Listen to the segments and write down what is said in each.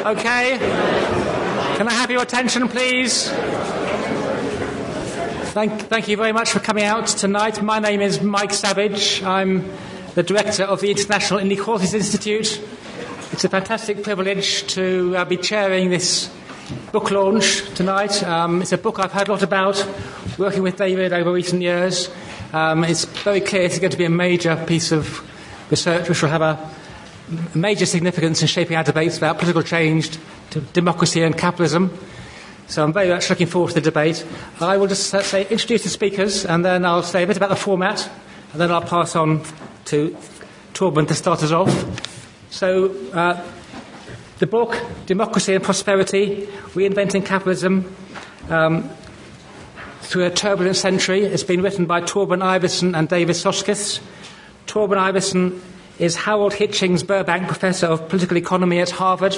Okay. Can I have your attention, please? Thank, thank you very much for coming out tonight. My name is Mike Savage. I'm the director of the International Inequalities Institute. It's a fantastic privilege to uh, be chairing this book launch tonight. Um, it's a book I've heard a lot about, working with David over recent years. Um, it's very clear it's going to be a major piece of research which will have a major significance in shaping our debates about political change, democracy, and capitalism. So I'm very much looking forward to the debate. I will just say, introduce the speakers, and then I'll say a bit about the format, and then I'll pass on to Torben to start us off. So, uh, the book, Democracy and Prosperity Reinventing Capitalism um, Through a Turbulent Century, has been written by Torben Iversen and David Soskice. Torben Iversen is Harold Hitchings Burbank Professor of Political Economy at Harvard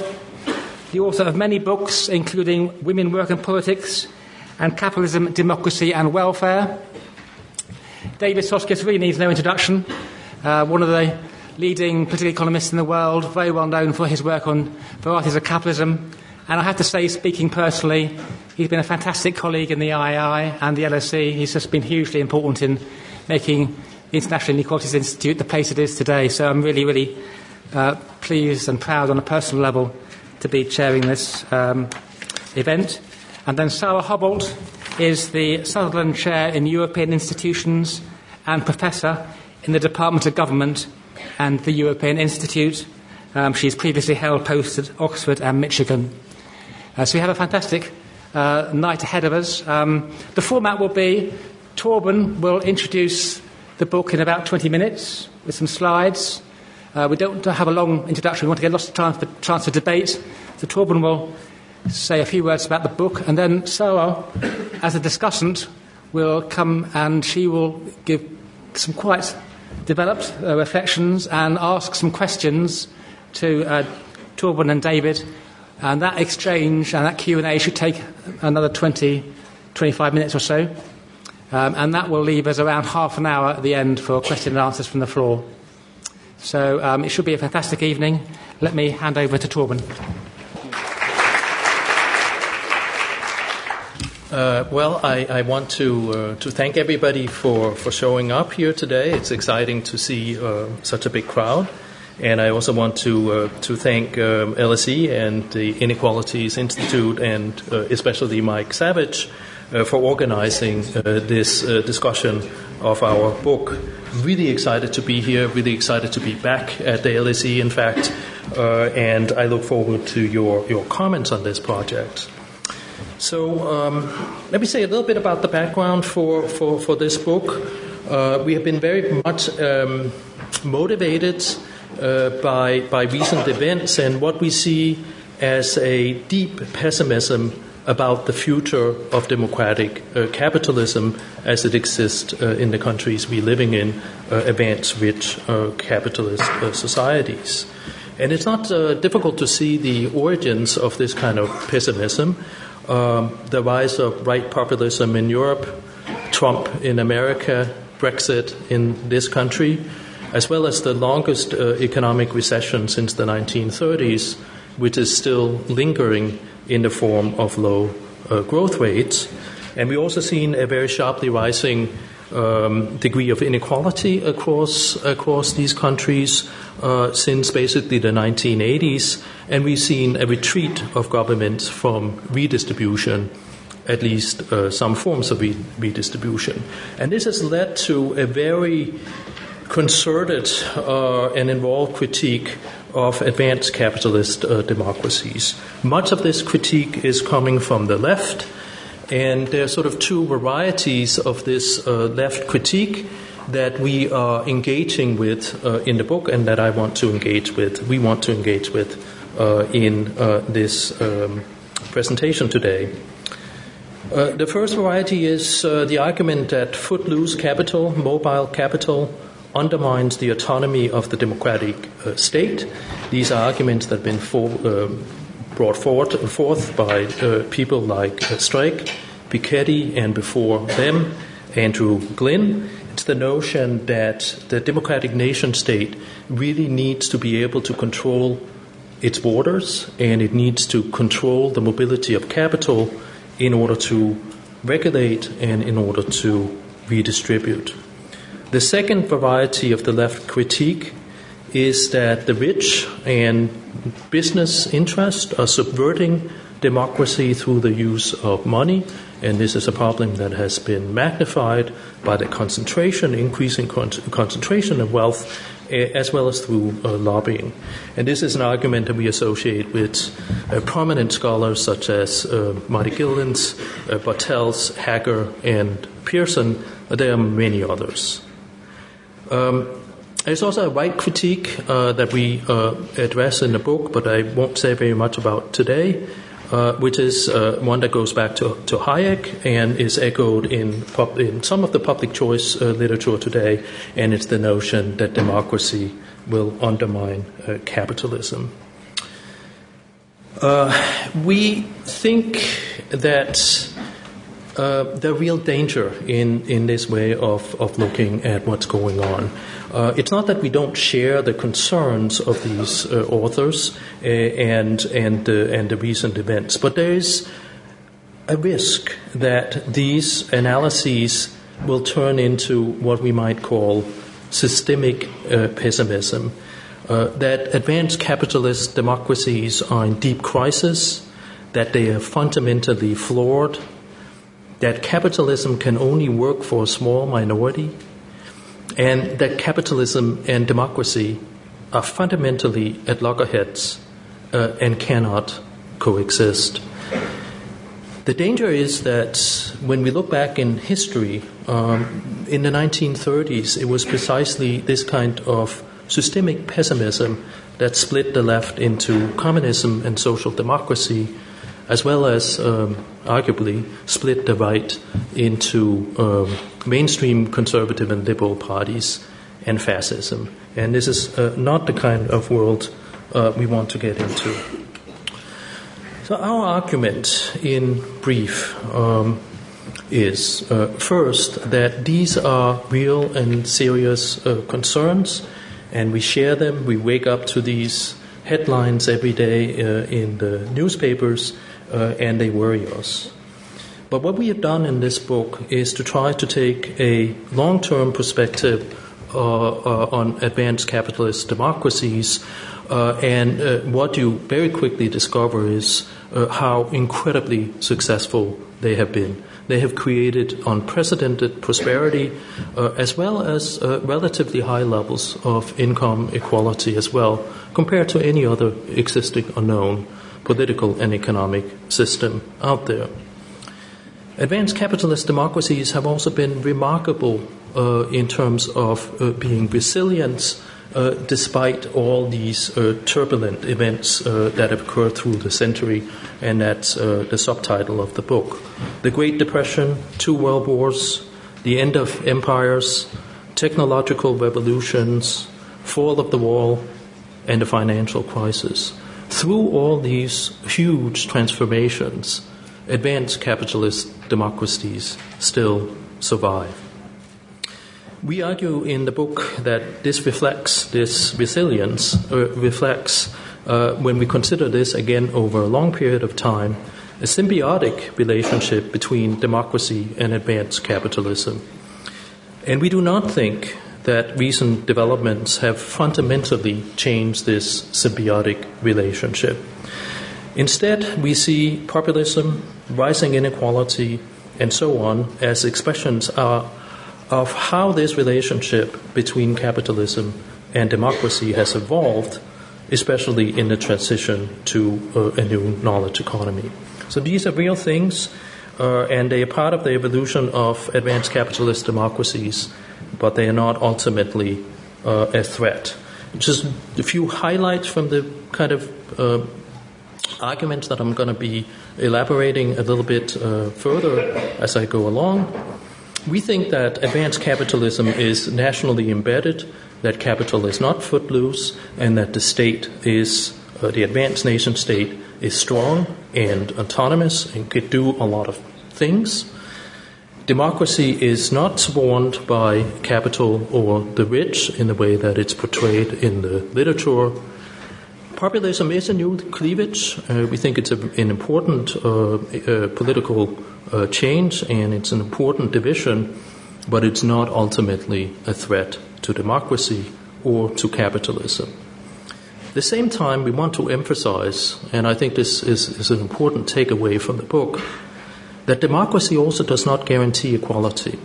the author of many books, including Women, Work and Politics and Capitalism, Democracy and Welfare. David Soskice really needs no introduction. Uh, one of the leading political economists in the world, very well known for his work on varieties of capitalism. And I have to say, speaking personally, he's been a fantastic colleague in the IAI and the LSE. He's just been hugely important in making International Inequalities Institute the place it is today. So I'm really, really uh, pleased and proud on a personal level to be chairing this um, event. And then Sara Hobolt is the Sutherland Chair in European Institutions and Professor in the Department of Government and the European Institute. Um, she's previously held posts at Oxford and Michigan. Uh, so we have a fantastic uh, night ahead of us. Um, the format will be Torben will introduce the book in about 20 minutes with some slides. Uh, we don't have a long introduction. We want to get lots of time for chance for debate. So Torben will say a few words about the book, and then Sara, as a discussant, will come and she will give some quite developed uh, reflections and ask some questions to uh, Torben and David. And that exchange and that Q&A should take another 20, 25 minutes or so. Um, and that will leave us around half an hour at the end for question and answers from the floor. So um, it should be a fantastic evening. Let me hand over to Torben. Uh, well, I, I, want to uh, to thank everybody for, for showing up here today. It's exciting to see uh, such a big crowd, and I also want to uh, to thank um, LSE and the Inequalities Institute, and uh, especially Mike Savage, for organizing this discussion of our book. Really excited to be here, really excited to be back at the LSE, in fact, uh, and I look forward to your, your comments on this project. So, um, let me say a little bit about the background for, for, for this book. Uh, we have been very much um, motivated uh, by, by recent events and what we see as a deep pessimism about the future of democratic uh, capitalism as it exists uh, in the countries we're living in, uh, advanced rich uh, capitalist uh, societies. And it's not uh, difficult to see the origins of this kind of pessimism. Um, the rise of right populism in Europe, Trump in America, Brexit in this country, as well as the longest economic recession since the 1930s, which is still lingering in the form of low uh, growth rates. And we've also seen a very sharply rising um, degree of inequality across across these countries uh, since basically the 1980s, and we've seen a retreat of governments from redistribution, at least uh, some forms of re- redistribution, and this has led to a very concerted uh, and involved critique of advanced capitalist uh, democracies. Much of this critique is coming from the left, and there are sort of two varieties of this uh, left critique that we are engaging with uh, in the book and that I want to engage with, we want to engage with uh, in uh, this um, presentation today. Uh, the first variety is the argument that footloose capital, mobile capital, undermines the autonomy of the democratic uh, state. These are arguments that have been for, uh, brought forward, forth by uh, people like uh, Streeck, Piketty, and before them, Andrew Glyn. It's the notion that the democratic nation state really needs to be able to control its borders and it needs to control the mobility of capital in order to regulate and in order to redistribute. The second variety of the left critique is that the rich and business interests are subverting democracy through the use of money, and this is a problem that has been magnified by the concentration, increasing con- concentration of wealth, as well as through uh, lobbying. And this is an argument that we associate with uh, prominent scholars such as uh, Marty Gilens, uh, Bartels, Hacker, and Pierson. there are many others. Um, there's also a right critique uh, that we uh, address in the book, but I won't say very much about today. Uh, which is uh, one that goes back to, to Hayek and is echoed in, pub, in some of the public choice uh, literature today, and it's the notion that democracy will undermine uh, capitalism. We think that uh, the real danger in, in this way of, of looking at what's going on uh, it's not that we don't share the concerns of these uh, authors uh, and and and the recent events, but there is a risk that these analyses will turn into what we might call systemic uh, pessimism. That advanced capitalist democracies are in deep crisis, that they are fundamentally flawed, that capitalism can only work for a small minority, and that capitalism and democracy are fundamentally at loggerheads uh, and cannot coexist. The danger is that when we look back in history, um, in the 1930s, it was precisely this kind of systemic pessimism that split the left into communism and social democracy, as well as um, arguably split the right into um, mainstream conservative and liberal parties and fascism. And this is uh, not the kind of world uh, we want to get into. So, our argument in brief um, is uh, first that these are real and serious uh, concerns, and we share them. We wake up to these headlines every day uh, in the newspapers, uh, and they worry us. But what we have done in this book is to try to take a long term perspective uh, uh, on advanced capitalist democracies. Uh, and uh, what you very quickly discover is uh, how incredibly successful they have been. They have created unprecedented prosperity uh, as well as relatively high levels of income equality as well, compared to any other existing or known political and economic system out there. Advanced capitalist democracies have also been remarkable uh, in terms of uh, being resilient uh, despite all these uh, turbulent events uh, that have occurred through the century, and that's uh, the subtitle of the book. The Great Depression, two world wars, the end of empires, technological revolutions, fall of the wall, and the financial crisis. Through all these huge transformations, advanced capitalist democracies still survive. We argue in the book that this reflects, this resilience uh, reflects, uh, when we consider this again over a long period of time, a symbiotic relationship between democracy and advanced capitalism. And we do not think that recent developments have fundamentally changed this symbiotic relationship. Instead, we see populism, rising inequality, and so on as expressions of how this relationship between capitalism and democracy has evolved, especially in the transition to uh, a new knowledge economy. So these are real things, uh, and they are part of the evolution of advanced capitalist democracies, but they are not ultimately uh, a threat. Just a few highlights from the kind of uh, arguments that I'm going to be elaborating a little bit uh, further as I go along. We think that advanced capitalism is nationally embedded, that capital is not footloose, and that the state is, uh, the advanced nation state is strong and autonomous and could do a lot of things. Democracy is not spawned by capital or the rich in the way that it's portrayed in the literature populism is a new cleavage. Uh, we think it's a, an important uh, uh, political uh, change and it's an important division, but it's not ultimately a threat to democracy or to capitalism. At the same time, we want to emphasize, and I think this is, is an important takeaway from the book, that democracy also does not guarantee equality,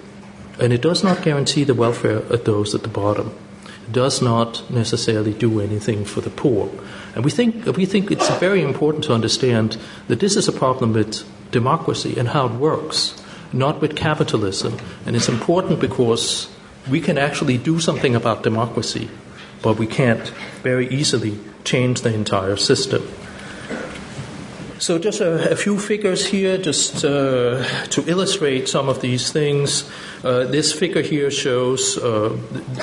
and it does not guarantee the welfare of those at the bottom. It does not necessarily do anything for the poor. And we think, we think it's very important to understand that this is a problem with democracy and how it works, not with capitalism. And it's important because we can actually do something about democracy, but we can't very easily change the entire system. So, just a, a, few figures here, just uh, to illustrate some of these things. Uh, this figure here shows uh,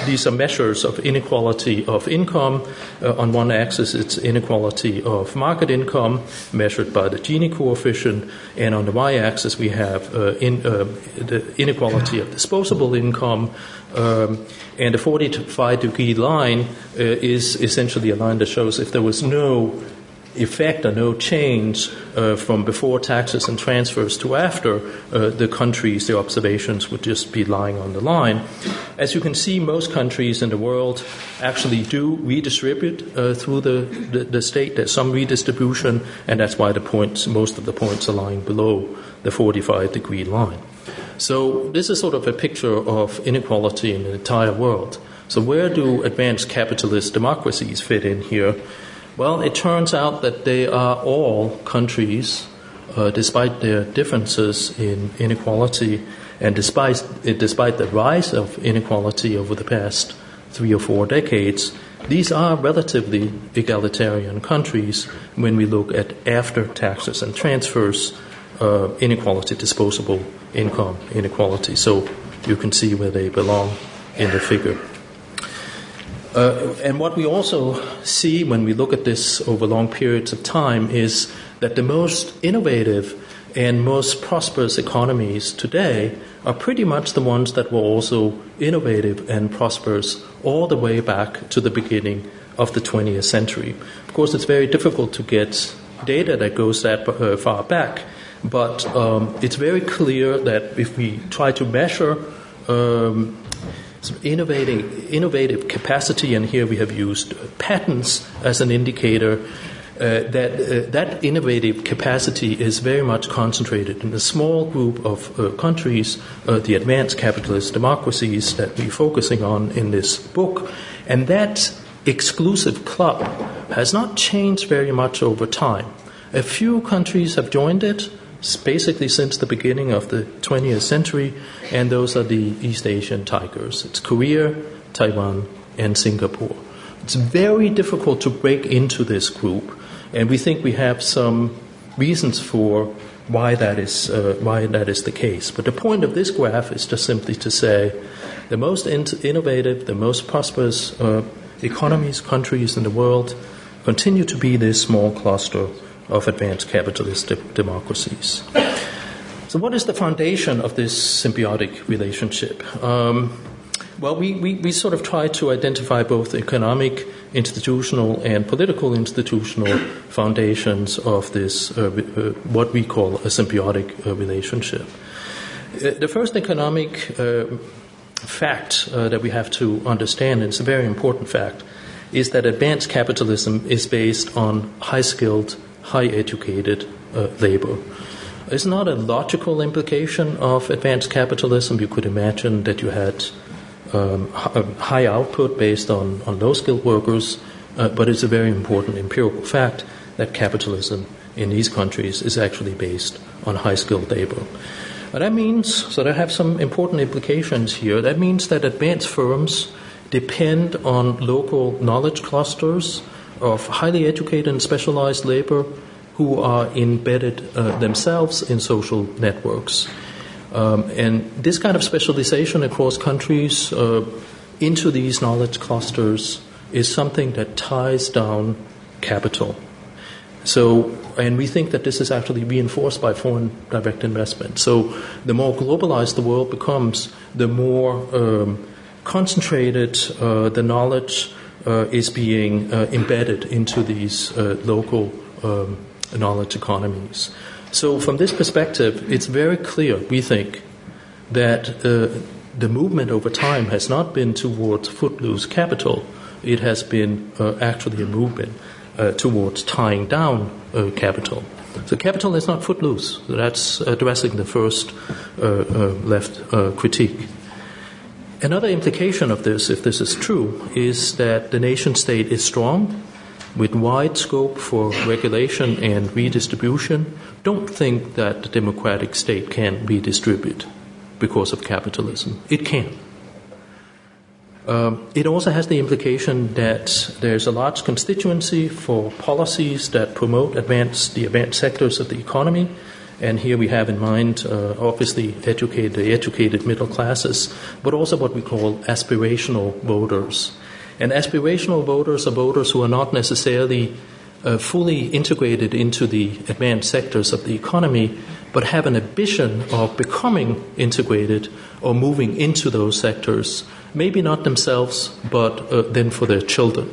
these are measures of inequality of income. Uh, on one axis, it's inequality of market income measured by the Gini coefficient, and on the y-axis, we have uh, in, uh, the inequality of disposable income. Um, and the 45 degree line is essentially a line that shows if there was no effect or no change uh, from before taxes and transfers to after uh, the countries, the observations would just be lying on the line. As you can see, most countries in the world actually do redistribute uh, through the, the, the, state. There's some redistribution, and that's why the points, most of the points are lying below the 45 degree line. So this is sort of a picture of inequality in the entire world. So where do advanced capitalist democracies fit in here? Well, it turns out that they are all countries, uh, despite their differences in inequality and despite, despite the rise of inequality over the past three or four decades, these are relatively egalitarian countries when we look at after taxes and transfers uh, inequality, disposable income inequality. So you can see where they belong in the figure. Uh, and what we also see when we look at this over long periods of time is that the most innovative and most prosperous economies today are pretty much the ones that were also innovative and prosperous all the way back to the beginning of the 20th century. Of course, it's very difficult to get data that goes that uh, far back, but um, it's very clear that if we try to measure um, innovating, innovative capacity, and here we have used patents as an indicator. Uh, that uh, that innovative capacity is very much concentrated in a small group of uh, countries, uh, the advanced capitalist democracies that we're focusing on in this book, and that exclusive club has not changed very much over time. A few countries have joined it, basically since the beginning of the 20th century, and those are the East Asian tigers. It's Korea, Taiwan, and Singapore. It's very difficult to break into this group, and we think we have some reasons for why that is uh, why that is the case. But the point of this graph is just simply to say the most in- innovative, the most prosperous uh, economies, countries in the world continue to be this small cluster of advanced capitalist de- democracies. So, what is the foundation of this symbiotic relationship? Um, well, we, we, we, sort of try to identify both economic, institutional, and political institutional foundations of this, uh, uh, what we call a symbiotic uh, relationship. Uh, the first economic uh, fact uh, that we have to understand, and it's a very important fact, is that advanced capitalism is based on high skilled high educated uh, labor. It's not a logical implication of advanced capitalism. You could imagine that you had um, high output based on, on low skilled workers, uh, but it's a very important empirical fact that capitalism in these countries is actually based on high skilled labor. But that means, so that have some important implications here. That means that advanced firms depend on local knowledge clusters of highly educated and specialized labor who are embedded uh, themselves in social networks. Um, and this kind of specialization across countries uh, into these knowledge clusters is something that ties down capital. So, and we think that this is actually reinforced by foreign direct investment. So, the more globalized the world becomes, the more um, concentrated uh, the knowledge is being uh, embedded into these uh, local um, knowledge economies. So, from this perspective, it's very clear, we think, that uh, the movement over time has not been towards footloose capital, it has been uh, actually a movement uh, towards tying down capital. So, capital is not footloose. That's addressing the first left critique. Another implication of this, if this is true, is that the nation state is strong with wide scope for regulation and redistribution. Don't think that the democratic state can redistribute because of capitalism. It can. Um, it also has the implication that there's a large constituency for policies that promote advance, the advanced sectors of the economy and here we have in mind, uh, obviously, educated, educated middle classes, but also what we call aspirational voters. And aspirational voters are voters who are not necessarily uh, fully integrated into the advanced sectors of the economy, but have an ambition of becoming integrated or moving into those sectors, maybe not themselves, but uh, then for their children.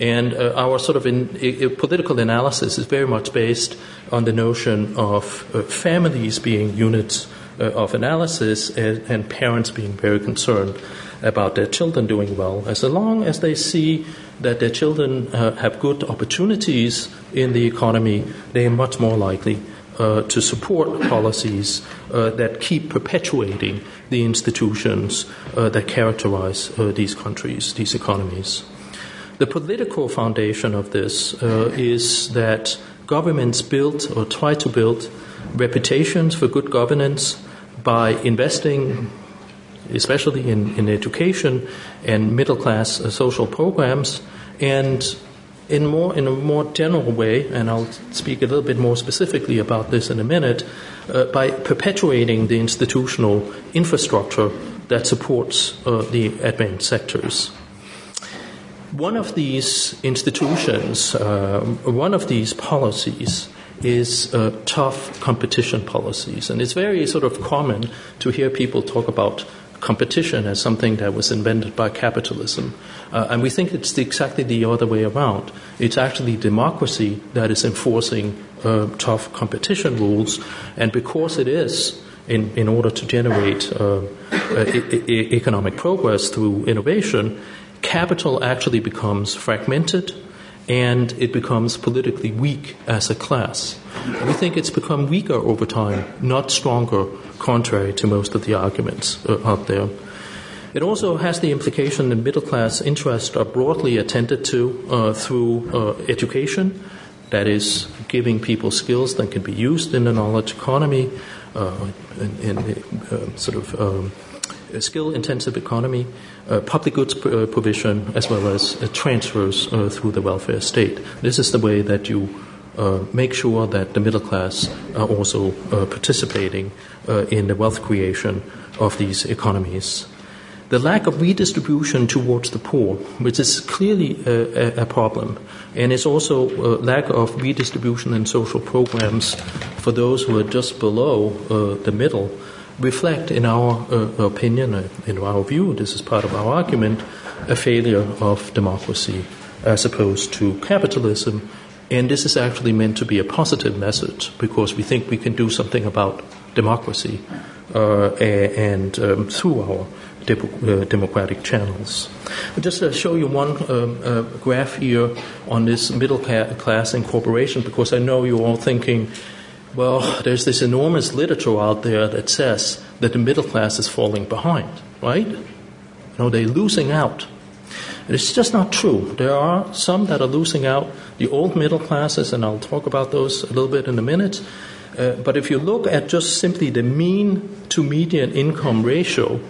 And uh, our sort of in, political analysis is very much based on the notion of uh, families being units uh, of analysis and, and, parents being very concerned about their children doing well. As long as they see that their children uh, have good opportunities in the economy, they are much more likely uh, to support policies uh, that keep perpetuating the institutions that characterize these countries, these economies. The political foundation of this uh, is that governments build or try to build reputations for good governance by investing, especially in, in education and middle class uh, social programs, and in more in a more general way, and I'll speak a little bit more specifically about this in a minute, uh, by perpetuating the institutional infrastructure that supports uh, the advanced sectors. One of these institutions, uh, one of these policies, is uh, tough competition policies. And it's very sort of common to hear people talk about competition as something that was invented by capitalism. Uh, and we think it's exactly the other way around. It's actually democracy that is enforcing uh, tough competition rules. And because it is, in, in order to generate uh, e- e- economic progress through innovation, capital actually becomes fragmented and it becomes politically weak as a class. We think it's become weaker over time, not stronger, contrary to most of the arguments uh, out there. It also has the implication that middle class interests are broadly attended to uh, through uh, education, that is, giving people skills that can be used in the knowledge economy, uh, in, in uh, sort of um, skill intensive economy public goods uh, provision as well as uh, transfers uh, through the welfare state. This is the way that you uh, make sure that the middle class are also uh, participating in the wealth creation of these economies. The lack of redistribution towards the poor, which is clearly a, a problem, and it's also a lack of redistribution in social programs for those who are just below the middle, reflect, in our uh, opinion, uh, in our view, this is part of our argument, a failure of democracy as opposed to capitalism. And this is actually meant to be a positive message because we think we can do something about democracy uh, and um, through our uh, democratic channels. I'll just uh, show you one um, graph here on this middle class incorporation because I know you're all thinking well, there's this enormous literature out there that says that the middle class is falling behind, right? You know, they're losing out. It's just not true. There are some that are losing out, the old middle classes, and I'll talk about those a little bit in a minute. Uh, but if you look at just simply the mean to median income ratio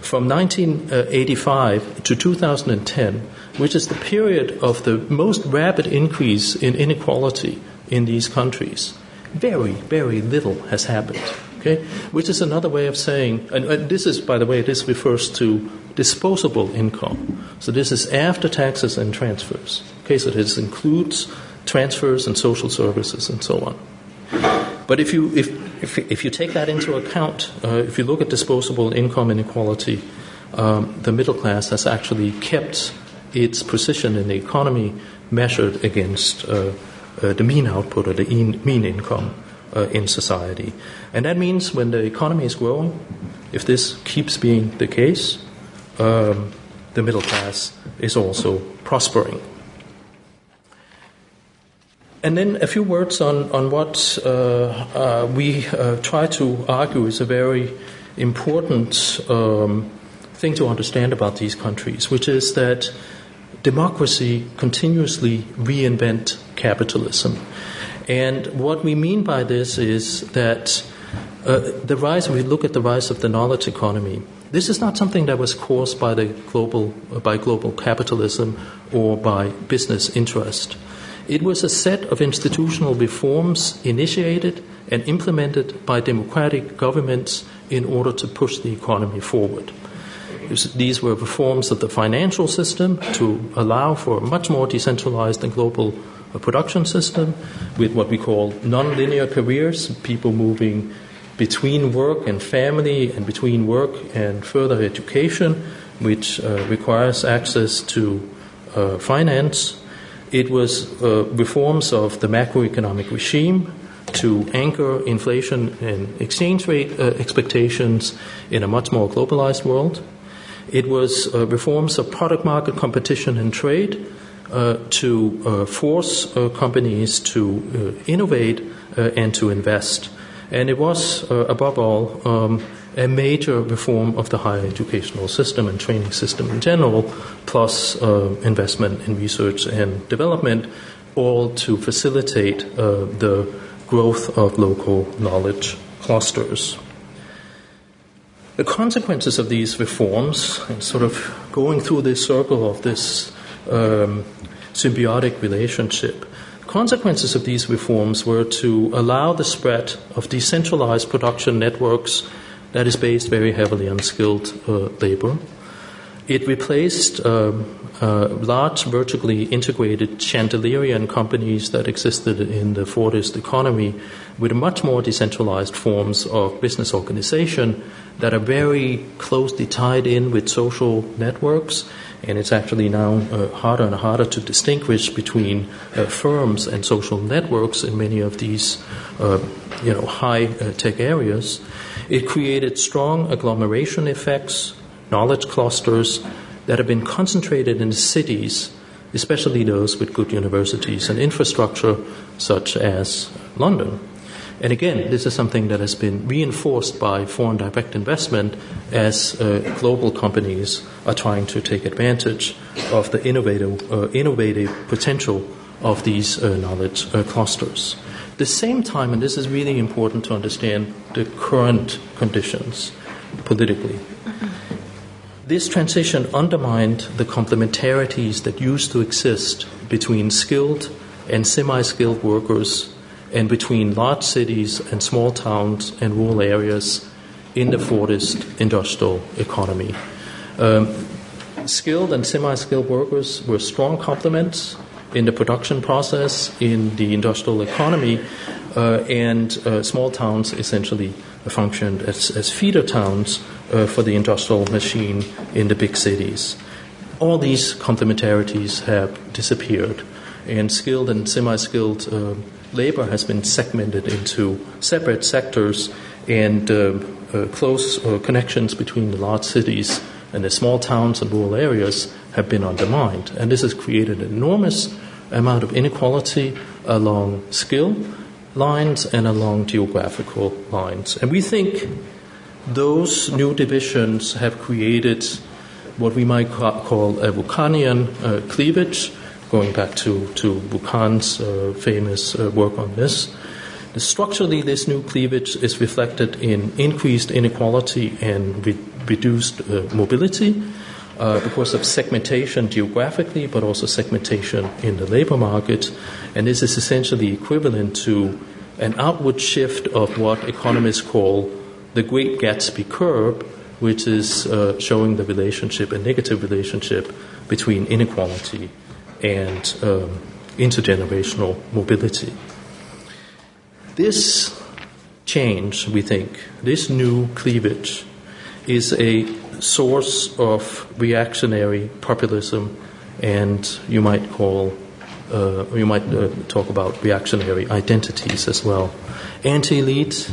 from 1985 to 2010, which is the period of the most rapid increase in inequality in these countries, very, very little has happened. Okay? Which is another way of saying, and, and this is, by the way, this refers to disposable income. So this is after taxes and transfers. Okay, so this includes transfers and social services and so on. But if you, if, if, if you take that into account, uh, if you look at disposable income inequality, um, the middle class has actually kept its position in the economy measured against uh, the mean output or the in, mean income uh, in society. And that means when the economy is growing, if this keeps being the case, um, the middle class is also prospering. And then a few words on, on what uh, uh, we uh, try to argue is a very important um, thing to understand about these countries, which is that democracy continuously reinvent capitalism. And what we mean by this is that uh, the rise, we look at the rise of the knowledge economy, this is not something that was caused by the global, by global capitalism or by business interest. It was a set of institutional reforms initiated and implemented by democratic governments in order to push the economy forward. These were reforms of the financial system to allow for a much more decentralized and global uh, production system with what we call nonlinear careers, people moving between work and family and between work and further education, which uh, requires access to uh, finance it was uh, reforms of the macroeconomic regime to anchor inflation and exchange rate uh, expectations in a much more globalized world. It was uh, reforms of product market competition and trade uh, to uh, force companies to innovate and to invest. And it was, above all, um, a major reform of the higher educational system and training system in general, plus uh, investment in research and development, all to facilitate uh, the growth of local knowledge clusters. The consequences of these reforms, and sort of going through this circle of this um, symbiotic relationship, consequences of these reforms were to allow the spread of decentralized production networks that is based very heavily on skilled uh, labor. It replaced um, uh, large vertically integrated Chandlerian companies that existed in the Fordist economy with much more decentralized forms of business organization that are very closely tied in with social networks. And it's actually now uh, harder and harder to distinguish between uh, firms and social networks in many of these, uh, you know, high uh, tech areas. It created strong agglomeration effects, knowledge clusters that have been concentrated in cities, especially those with good universities and infrastructure, such as London. And again, this is something that has been reinforced by foreign direct investment as uh, global companies are trying to take advantage of the innovative, uh, innovative potential of these uh, knowledge uh, clusters At the same time, and this is really important to understand the current conditions politically, this transition undermined the complementarities that used to exist between skilled and semi skilled workers and between large cities and small towns and rural areas in the Fordist industrial economy. Um, skilled and semi skilled workers were strong complements in the production process, in the industrial economy, uh, and uh, small towns essentially functioned as, as feeder towns uh, for the industrial machine in the big cities. All these complementarities have disappeared, and skilled and semi skilled uh, labor has been segmented into separate sectors, and uh, uh, close connections between the large cities and the small towns and rural areas have been undermined. And this has created an enormous amount of inequality along skill lines and along geographical lines. And we think those new divisions have created what we might call a Rokkanian uh, cleavage, going back to, to Rokkan's uh, famous uh, work on this. Structurally, this new cleavage is reflected in increased inequality and re- reduced uh, mobility uh, because of segmentation geographically, but also segmentation in the labor market. And this is essentially equivalent to an outward shift of what economists call the Great Gatsby curve, which is uh, showing the relationship, a negative relationship between inequality and um, intergenerational mobility. This change, we think, this new cleavage, is a source of reactionary populism and you might call, uh, you might uh, talk about reactionary identities as well. Anti elite,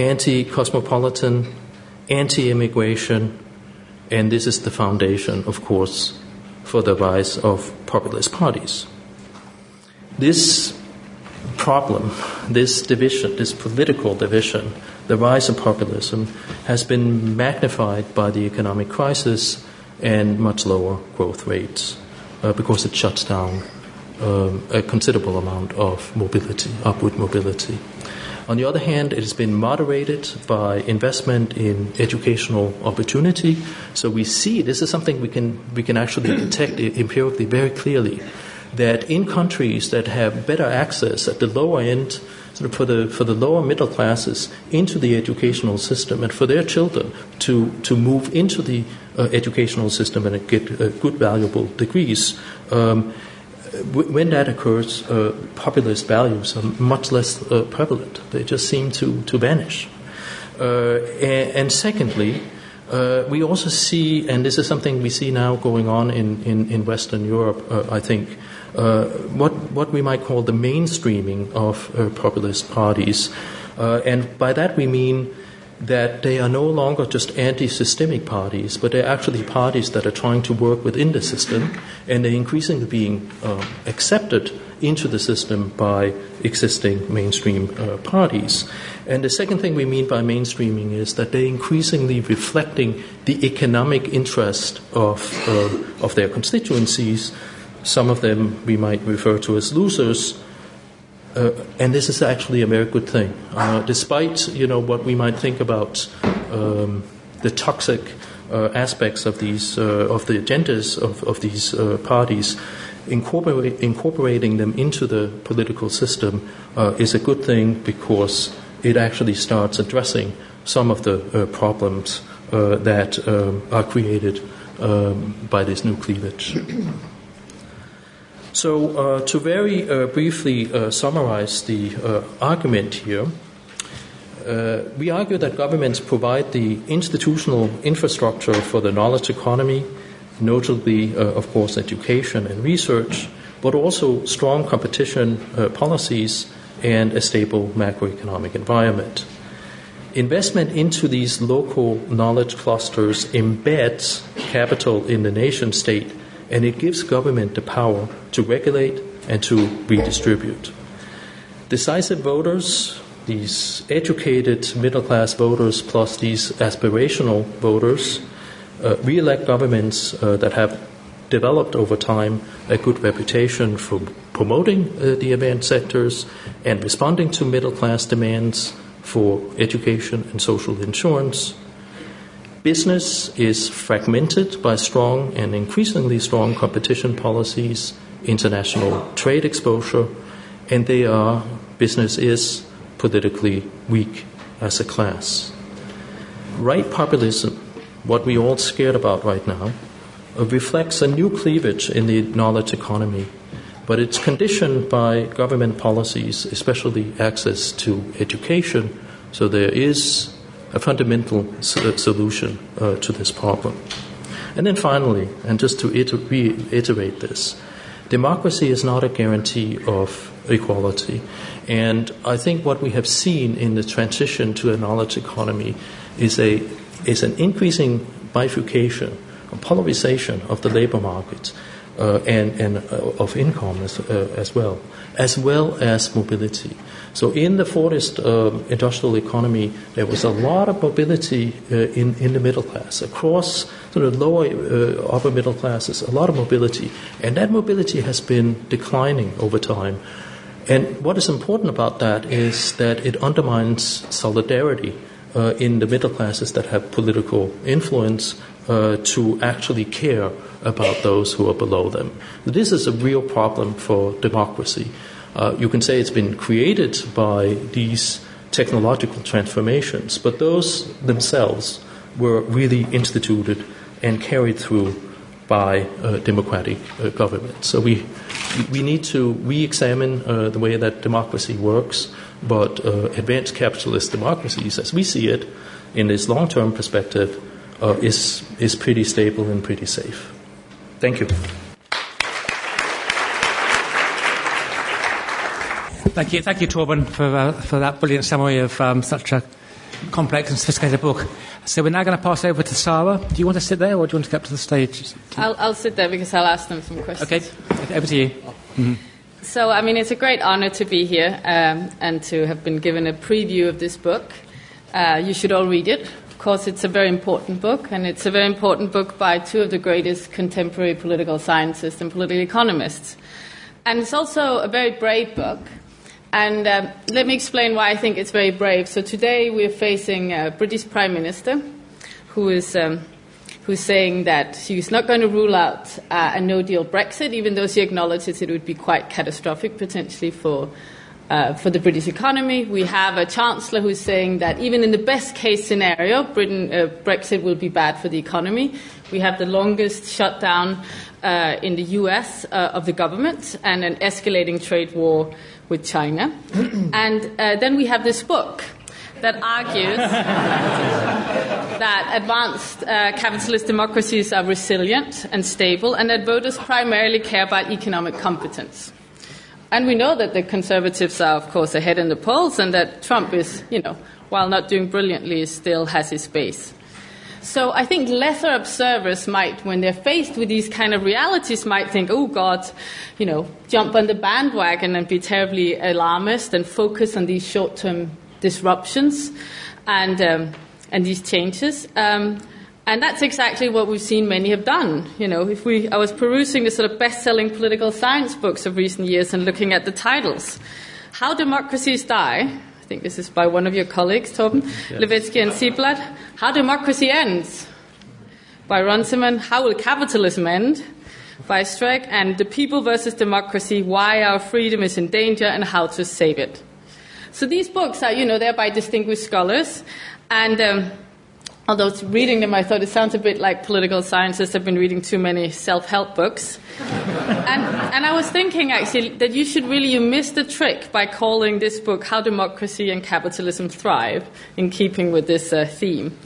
anti cosmopolitan, anti immigration, and this is the foundation, of course, for the rise of populist parties. This problem, this division, this political division, the rise of populism, has been magnified by the economic crisis and much lower growth rates uh, because it shuts down um, a considerable amount of mobility, upward mobility. On the other hand, it has been moderated by investment in educational opportunity. So we see this is something we can we can actually detect empirically very clearly that in countries that have better access at the lower end, sort of for the for the lower middle classes into the educational system and for their children to to move into the uh, educational system and get uh, good valuable degrees. Um, when that occurs, uh, populist values are much less uh, prevalent. They just seem to, to vanish. Uh, and, and, secondly, uh, we also see, and this is something we see now going on in, in, in Western Europe, uh, I think, uh, what, what we might call the mainstreaming of populist parties. and by that we mean that they are no longer just anti systemic parties, but they're actually parties that are trying to work within the system, and they're increasingly being um, accepted into the system by existing mainstream uh, parties. And the second thing we mean by mainstreaming is that they're increasingly reflecting the economic interest of, uh, of their constituencies. Some of them we might refer to as losers, uh, and this is actually a very good thing. Uh, despite you know what we might think about um, the toxic uh, aspects of these uh, of the agendas of, of these uh, parties, incorporate, incorporating them into the political system uh, is a good thing because it actually starts addressing some of the problems that um, are created um, by this new cleavage. So, uh, to very uh, briefly uh, summarize the argument here, we argue that governments provide the institutional infrastructure for the knowledge economy, notably, of course, education and research, but also strong competition policies and a stable macroeconomic environment. Investment into these local knowledge clusters embeds capital in the nation state and it gives government the power to regulate and to redistribute. Decisive voters, these educated middle class voters, plus these aspirational voters, uh, re elect governments uh, that have developed over time a good reputation for promoting uh, the advanced sectors and responding to middle class demands for education and social insurance Business is fragmented by strong and increasingly strong competition policies, international trade exposure, and they are, business is politically weak as a class. Right populism, what we all scared about right now, reflects a new cleavage in the knowledge economy, but it's conditioned by government policies, especially access to education. So there is a fundamental uh, solution uh, to this problem. And then finally, and just to reiterate this, democracy is not a guarantee of equality. And I think what we have seen in the transition to a knowledge economy is, a, is an increasing bifurcation, a polarization of the labor market uh, and, and uh, of income as, uh, as well, as well as mobility. So in the Fordist uh, industrial economy, there was a lot of mobility uh, in, in the middle class, across sort of lower uh, upper middle classes, a lot of mobility. And that mobility has been declining over time. And what is important about that is that it undermines solidarity uh, in the middle classes that have political influence uh, to actually care about those who are below them. This is a real problem for democracy. Uh, you can say it's been created by these technological transformations, but those themselves were really instituted and carried through by uh, democratic uh, government. So we we need to re-examine uh, the way that democracy works. But uh, advanced capitalist democracies, as we see it, in this long-term perspective, uh, is, is pretty stable and pretty safe. Thank you. Thank you, thank you, Torben, for, uh, for that brilliant summary of um, such a complex and sophisticated book. So we're now going to pass over to Sara. Do you want to sit there, or do you want to get up to the stage? I'll, I'll sit there because I'll ask them some questions. Okay, over to you. Mm-hmm. So, I mean, it's a great honor to be here um, and to have been given a preview of this book. Uh, you should all read it. Course, it's a very important book, and it's a very important book by two of the greatest contemporary political scientists and political economists. And it's also a very brave book. And um, let me explain why I think it's very brave. So today we're facing a British Prime Minister who is, um, who's saying that she's not going to rule out uh, a no deal Brexit, even though she acknowledges it would be quite catastrophic potentially for, uh, for the British economy. We have a Chancellor who's saying that even in the best case scenario, Britain, uh, Brexit will be bad for the economy. We have the longest shutdown uh, in the US uh, of the government and an escalating trade war with China. and uh, then we have this book that argues that advanced uh, capitalist democracies are resilient and stable, and that voters primarily care about economic competence. And we know that the conservatives are, of course, ahead in the polls, and that Trump is, you know, while not doing brilliantly, still has his base. So I think lesser observers might, when they're faced with these kind of realities, might think, oh God, you know, jump on the bandwagon and be terribly alarmist and focus on these short term disruptions and, um, and these changes. Um, and that's exactly what we've seen many have done. You know, if we, I was perusing the sort of best-selling political science books of recent years and looking at the titles. How Democracies Die, I think this is by one of your colleagues, Torben, yes. Levitsky and Ziblatt. How Democracy Ends, by Runciman. How Will Capitalism End, by Streeck. And The People versus Democracy, Why Our Freedom is in Danger and How to Save It. So these books are, you know, they're by distinguished scholars. And um, although reading them, I thought it sounds a bit like political scientists have been reading too many self-help books. and, and I was thinking actually that you should really you missed the trick by calling this book "How Democracy and Capitalism Thrive," in keeping with this uh, theme.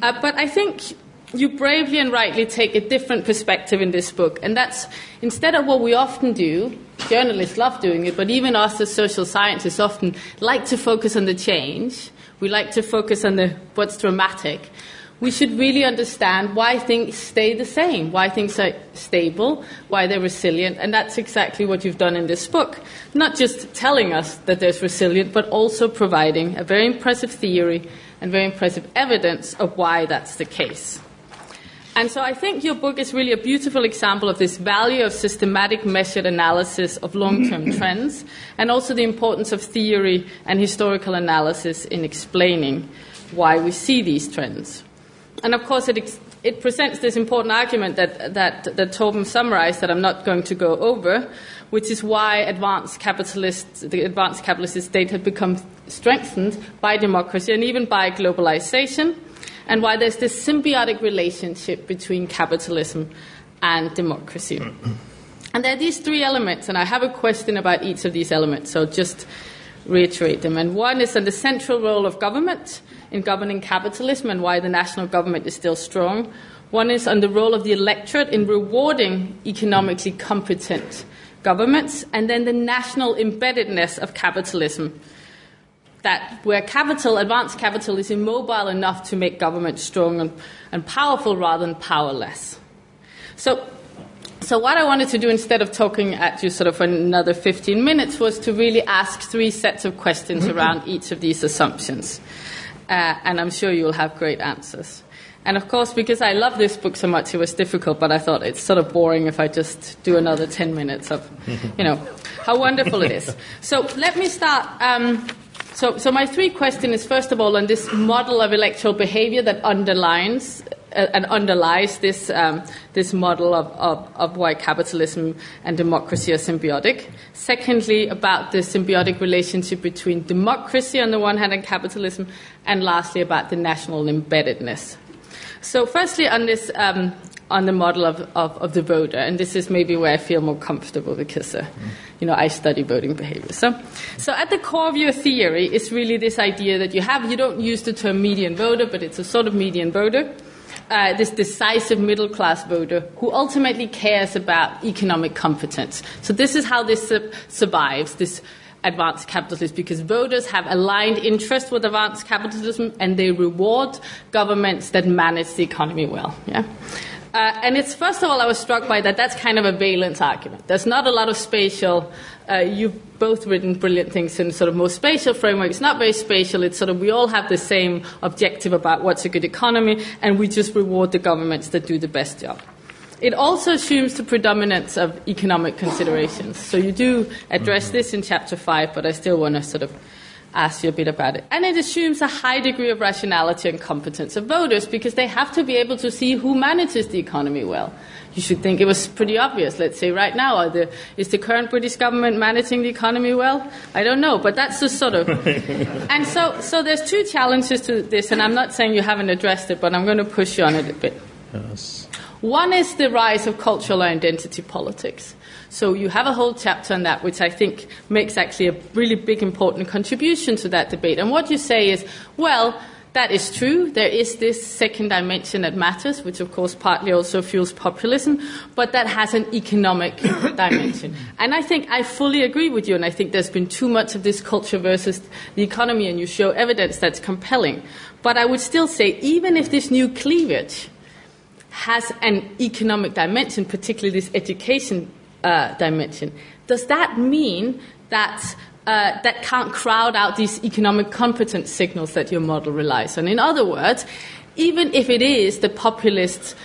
Uh, but I think you bravely and rightly take a different perspective in this book, and that's instead of what we often do. Journalists love doing it, but even us as social scientists often like to focus on the change we like to focus on the what's dramatic. We should really understand why things stay the same, why things are stable, why they're resilient, and that's exactly what you've done in this book. Not just telling us that there's resilient, but also providing a very impressive theory and very impressive evidence of why that's the case. And so I think your book is really a beautiful example of this value of systematic measured analysis of long term trends and also the importance of theory and historical analysis in explaining why we see these trends. And of course, it, ex- it presents this important argument that, that, that Torben summarized that I'm not going to go over, which is why advanced capitalists, the advanced capitalist state had become strengthened by democracy and even by globalization and why there's this symbiotic relationship between capitalism and democracy. and there are these three elements, and I have a question about each of these elements, so just reiterate them. And one is on the central role of government in governing capitalism and why the national government is still strong. One is on the role of the electorate in rewarding economically competent governments, and then the national embeddedness of capitalism that where capital, advanced capital, is immobile enough to make government strong and, and powerful rather than powerless. So, so what I wanted to do instead of talking at you sort of for another 15 minutes was to really ask three sets of questions around each of these assumptions. Uh, and I'm sure you'll have great answers. And of course, because I love this book so much, it was difficult, but I thought it's sort of boring if I just do another 10 minutes of, you know, how wonderful it is. So let me start. Um, so, so my three questions is first of all on this model of electoral behavior that underlines uh, and underlies this, um, this model of, of, of why capitalism and democracy are symbiotic. Secondly, about the symbiotic relationship between democracy on the one hand and capitalism. And lastly, about the national embeddedness. So, firstly, on this um, on the model of, of, of, the voter, and this is maybe where I feel more comfortable because, uh, you know, I study voting behavior. So, so at the core of your theory is really this idea that you have, you don't use the term median voter, but it's a sort of median voter, uh, this decisive middle class voter who ultimately cares about economic competence. So this is how this su- survives, this advanced capitalism because voters have aligned interest with advanced capitalism and they reward governments that manage the economy well. Yeah? Uh, and it's first of all, I was struck by that. That's kind of a valence argument. There's not a lot of spatial. Uh, you've both written brilliant things in sort of more spatial framework. It's not very spatial. It's sort of we all have the same objective about what's a good economy, and we just reward the governments that do the best job. It also assumes the predominance of economic considerations. So you do address mm-hmm. this in chapter five, but I still want to sort of ask you a bit about it. And it assumes a high degree of rationality and competence of voters because they have to be able to see who manages the economy well. You should think it was pretty obvious. Let's say right now, the, is the current British government managing the economy well? I don't know, but that's the sort of. and so, so there's two challenges to this, and I'm not saying you haven't addressed it, but I'm going to push you on it a bit. Yes. One is the rise of cultural identity politics. So you have a whole chapter on that, which I think makes actually a really big, important contribution to that debate. And what you say is, well, that is true. There is this second dimension that matters, which of course partly also fuels populism, but that has an economic dimension. And I think I fully agree with you, and I think there's been too much of this culture versus the economy, and you show evidence that's compelling. But I would still say, even if this new cleavage has an economic dimension, particularly this education uh, dimension. Does that mean that uh, that can't crowd out these economic competence signals that your model relies on? In other words, even if it is the populist,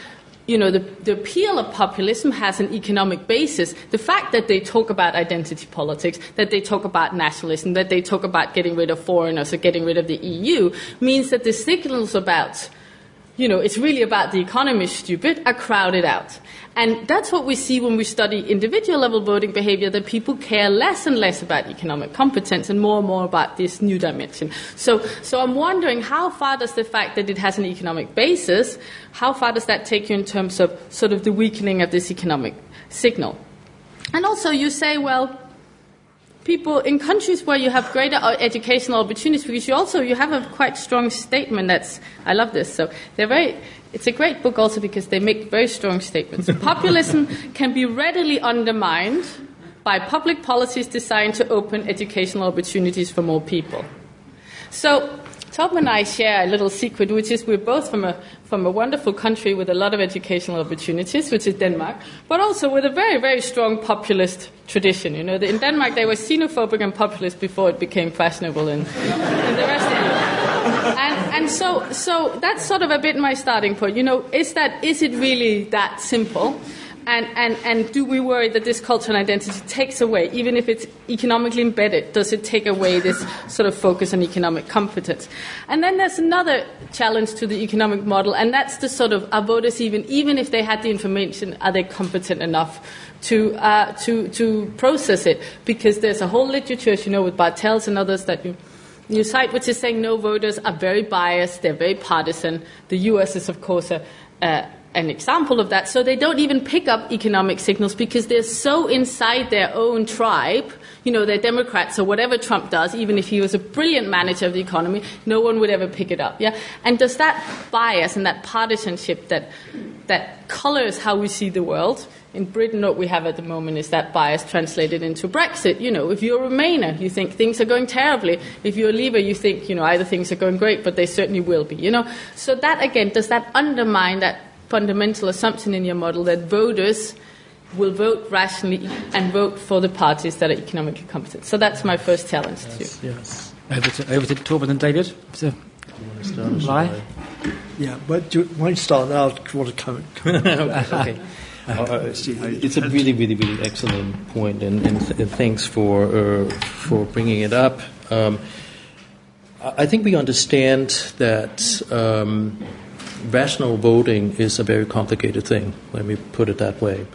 you know, the, the appeal of populism has an economic basis. The fact that they talk about identity politics, that they talk about nationalism, that they talk about getting rid of foreigners or getting rid of the EU means that the signals about you know, it's really about the economy stupid, are crowded out. And that's what we see when we study individual level voting behavior, that people care less and less about economic competence and more and more about this new dimension. So, so I'm wondering how far does the fact that it has an economic basis, how far does that take you in terms of sort of the weakening of this economic signal? And also you say, well, people in countries where you have greater educational opportunities because you also you have a quite strong statement that's I love this so they're very it's a great book also because they make very strong statements. Populism can be readily undermined by public policies designed to open educational opportunities for more people. So Tom and I share a little secret, which is we're both from a, from a wonderful country with a lot of educational opportunities, which is Denmark, but also with a very, very strong populist tradition. You know, in Denmark they were xenophobic and populist before it became fashionable in, in the rest of Europe. And, and so, so that's sort of a bit my starting point. You know, is that, is it really that simple? And, and, and do we worry that this cultural identity takes away, even if it's economically embedded, does it take away this sort of focus on economic competence? And then there's another challenge to the economic model, and that's the sort of are voters even, even if they had the information, are they competent enough to, uh, to, to process it? Because there's a whole literature, as you know, with Bartels and others that you, you cite, which is saying no voters are very biased, they're very partisan. The US is, of course, a, a an example of that. So they don't even pick up economic signals because they're so inside their own tribe. You know, they're Democrats, so whatever Trump does, even if he was a brilliant manager of the economy, no one would ever pick it up. Yeah? And does that bias and that partisanship that, that colors how we see the world? In Britain, what we have at the moment is that bias translated into Brexit. You know, if you're a Remainer, you think things are going terribly. If you're a Leaver, you think, you know, either things are going great, but they certainly will be. You know, so that again, does that undermine that fundamental assumption in your model that voters will vote rationally and vote for the parties that are economically competent. So that's my first challenge yes, to you. Yes. Over to, over to Torben and David. So, Why? Yeah, but do, why don't you start? I'll want to comment. okay. Uh, it's a really, really, really excellent point, and, and, th- and thanks for uh, for bringing it up. Um, I think we understand that um, rational voting is a very complicated thing, let me put it that way.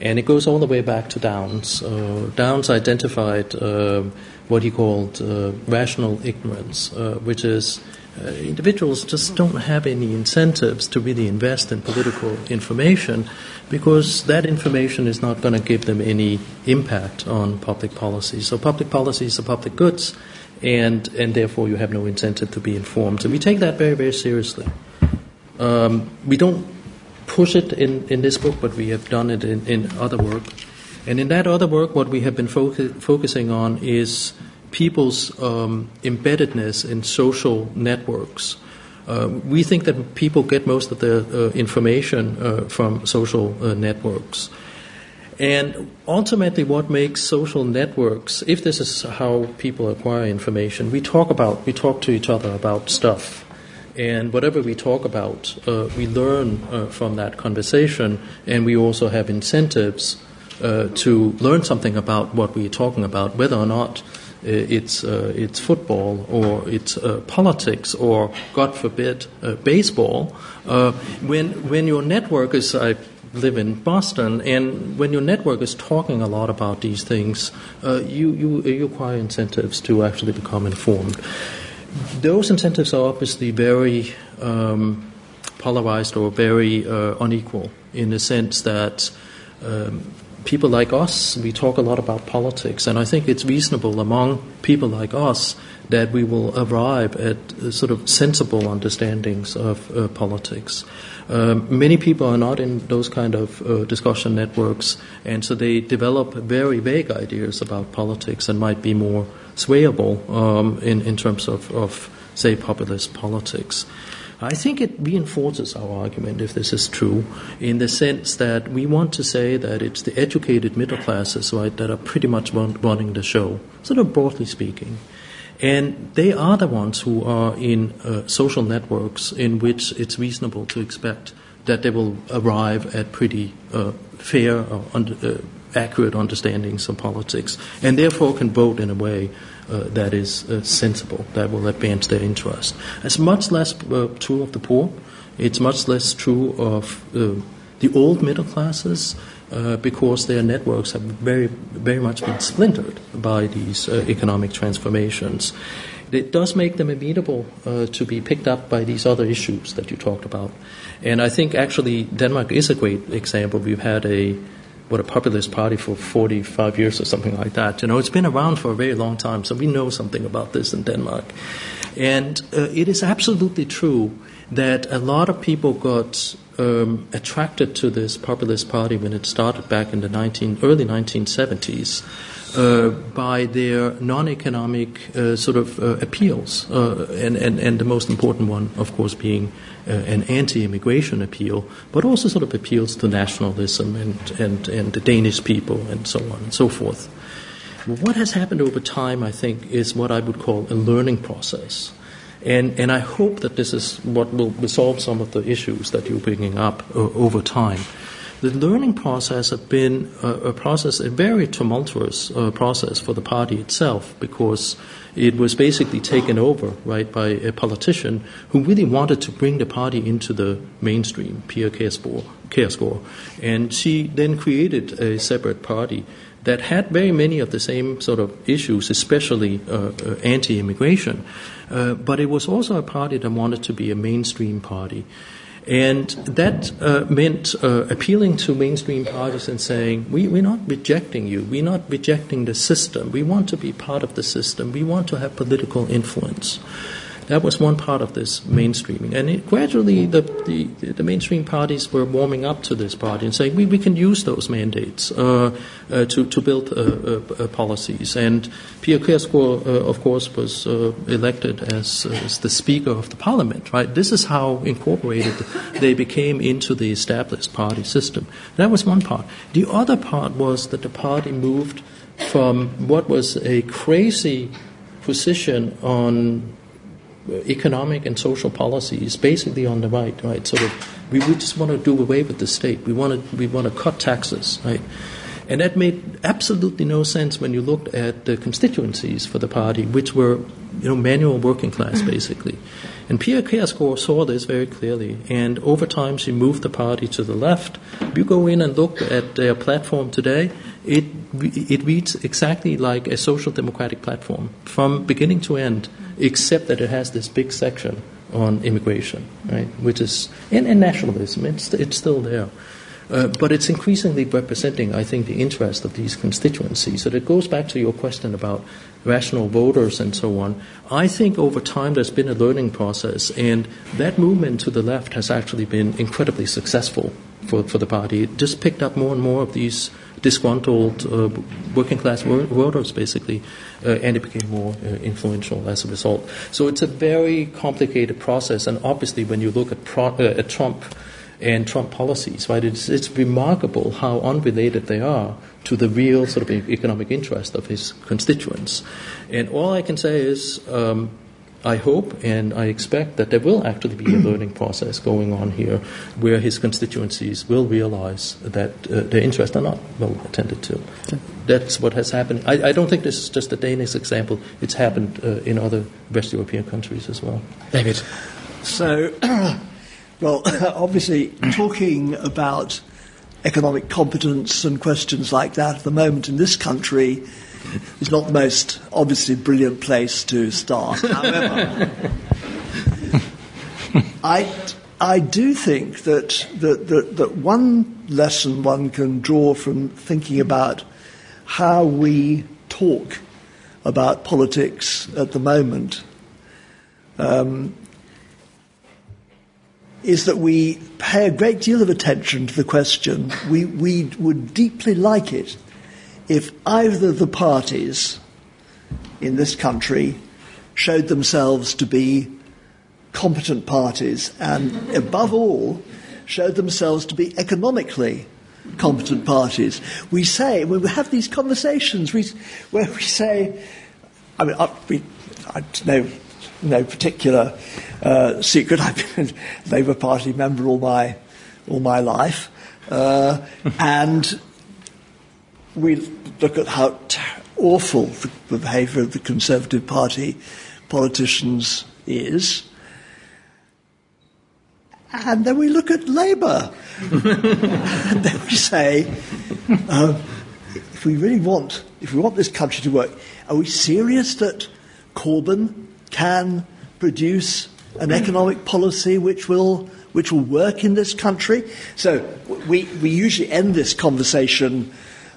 And it goes all the way back to Downs. Uh, Downs identified uh, what he called uh, rational ignorance, uh, which is uh, individuals just don't have any incentives to really invest in political information because that information is not going to give them any impact on public policy. So public policies are public goods, and, and therefore you have no incentive to be informed. So we take that very, very seriously. Um, we don't push it in, in this book, but we have done it in, in other work. And in that other work, what we have been focusing on is people's um, embeddedness in social networks. Uh, we think that people get most of their uh, information uh, from social uh, networks. And ultimately, what makes social networks, if this is how people acquire information, we talk about, we talk to each other about stuff. And whatever we talk about, uh, we learn uh, from that conversation, and we also have incentives uh, to learn something about what we're talking about, whether or not uh, it's, uh, it's football or it's uh, politics or, God forbid, baseball. when, when your network is, I live in Boston, and when your network is talking a lot about these things, you, you, you acquire incentives to actually become informed. Those incentives are obviously very um, polarized or very uh, unequal in the sense that um, people like us, we talk a lot about politics, and I think it's reasonable among people like us that we will arrive at uh, sort of sensible understandings of uh, politics. Um, many people are not in those kind of uh, discussion networks, and so they develop very vague ideas about politics and might be more swayable um, in, in terms of, of, say, populist politics. I think it reinforces our argument, if this is true, in the sense that we want to say that it's the educated middle classes, right, that are pretty much run, running the show, sort of broadly speaking. And they are the ones who are in uh, social networks in which it's reasonable to expect that they will arrive at pretty uh, fair or under, uh, accurate understandings of politics, and therefore can vote in a way uh, that is uh, sensible, that will advance their interest. It's much less uh, true of the poor. It's much less true of uh, the old middle classes uh, because their networks have very, very much been splintered by these uh, economic transformations. It does make them amenable to be picked up by these other issues that you talked about. And I think actually Denmark is a great example. We've had a what a populist party for 45 years or something like that. You know, it's been around for a very long time, so we know something about this in Denmark. And uh, it is absolutely true that a lot of people got um, attracted to this populist party when it started back in the 19, early 1970s. Uh, by their non-economic uh, sort of uh, appeals, uh, and, and, and the most important one, of course, being an anti-immigration appeal, but also sort of appeals to nationalism and, and, and the Danish people and so on and so forth. What has happened over time, I think, is what I would call a learning process. And, and I hope that this is what will resolve some of the issues that you're bringing up uh, over time. The learning process has been a, a process, a very tumultuous uh, process for the party itself, because it was basically taken over, right, by a politician who really wanted to bring the party into the mainstream, Pia Kjærsgaard. And she then created a separate party that had very many of the same sort of issues, especially uh, uh, anti-immigration. Uh, but it was also a party that wanted to be a mainstream party. And that uh, meant uh, appealing to mainstream parties and saying, we, we're not rejecting you, we're not rejecting the system, we want to be part of the system, we want to have political influence. That was one part of this mainstreaming. And it, gradually, the, the, the, mainstream parties were warming up to this party and saying, we, we can use those mandates uh, uh, to, to build uh, uh, uh policies. And Kjærsgaard, uh, of course, was elected as, as, the Speaker of the Parliament, right? This is how incorporated they became into the established party system. That was one part. The other part was that the party moved from what was a crazy position on economic and social policies basically on the right, right? Sort of, we, we just want to do away with the state. We want to, we want to cut taxes, right? And that made absolutely no sense when you looked at the constituencies for the party, which were, you know, manual working class, mm-hmm. basically. And Pia Kjærsgaard saw this very clearly, and over time she moved the party to the left. If you go in and look at their platform today, it, it reads exactly like a social democratic platform from beginning to end except that it has this big section on immigration, right? Which is and, nationalism. It's it's still there. Uh, but it's increasingly representing, I think, the interest of these constituencies. So it goes back to your question about rational voters and so on. I think over time there's been a learning process, and that movement to the left has actually been incredibly successful for, for the party. It just picked up more and more of these disgruntled uh, working class voters, basically, uh, and it became more uh, influential as a result. So it's a very complicated process, and obviously, when you look at, pro- uh, at Trump and Trump policies, right, it's, it's remarkable how unrelated they are to the real sort of economic interest of his constituents. And all I can say is. Um, I hope and I expect that there will actually be a learning process going on here where his constituencies will realize that uh, their interests are not well attended to. That's what has happened. I, I, don't think this is just a Danish example, it's happened uh, in other West European countries as well. David. So, well, obviously, talking about economic competence and questions like that at the moment in this country is not the most obviously brilliant place to start. However, I, I do think that, that, that, that one lesson one can draw from thinking about how we talk about politics at the moment um, is that we pay a great deal of attention to the question. We, we would deeply like it if either of the parties in this country showed themselves to be competent parties and, above all, showed themselves to be economically competent parties. We say, when we have these conversations we, where we say, I mean, I, we, I no, no particular uh, secret. I've been a Labour Party member all my, all my life. Uh, and we look at how awful the, the behaviour of the Conservative Party politicians is. And then we look at Labour. and then we say, um, if we really want, if we want this country to work, are we serious that Corbyn can produce an economic policy which will, which will work in this country? So we, we usually end this conversation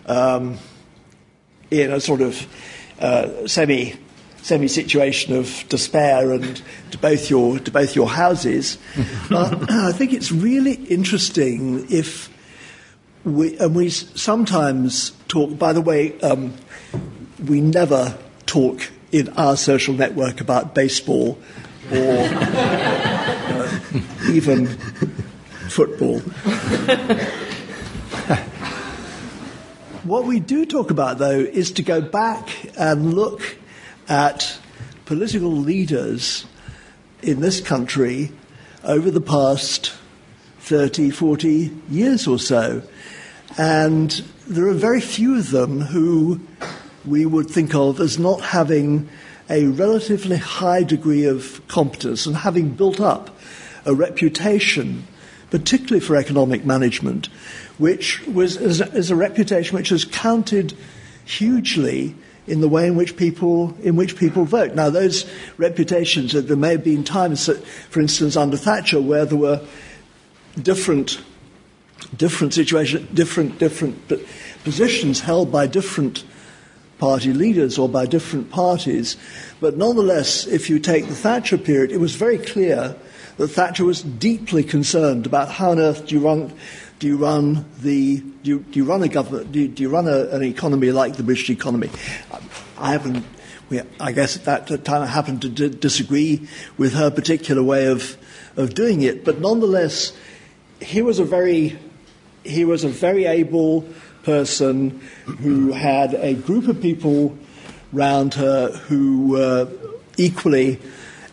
um, in a sort of uh, semi semi situation of despair and to both your to both your houses. uh, I think it's really interesting if we and we sometimes talk. By the way, um, we never talk in our social network about baseball or uh, even football. What we do talk about, though, is to go back and look at political leaders in this country over the past 30, 40 years or so. And there are very few of them who we would think of as not having a relatively high degree of competence and having built up a reputation, particularly for economic management, which was is a, reputation which has counted hugely in the way in which people in which people vote. Now, those reputations, there may have been times, that, for instance, under Thatcher, where there were different different situations, different different positions held by different party leaders or by different parties. But nonetheless, if you take the Thatcher period, it was very clear that Thatcher was deeply concerned about how on earth do you run do you run the do you, do you run a government do you, do you run a, an economy like the British economy? I haven't. We, I guess at that time I happened to d- disagree with her particular way of of doing it, but nonetheless, he was a very he was a very able person who had a group of people round her who were equally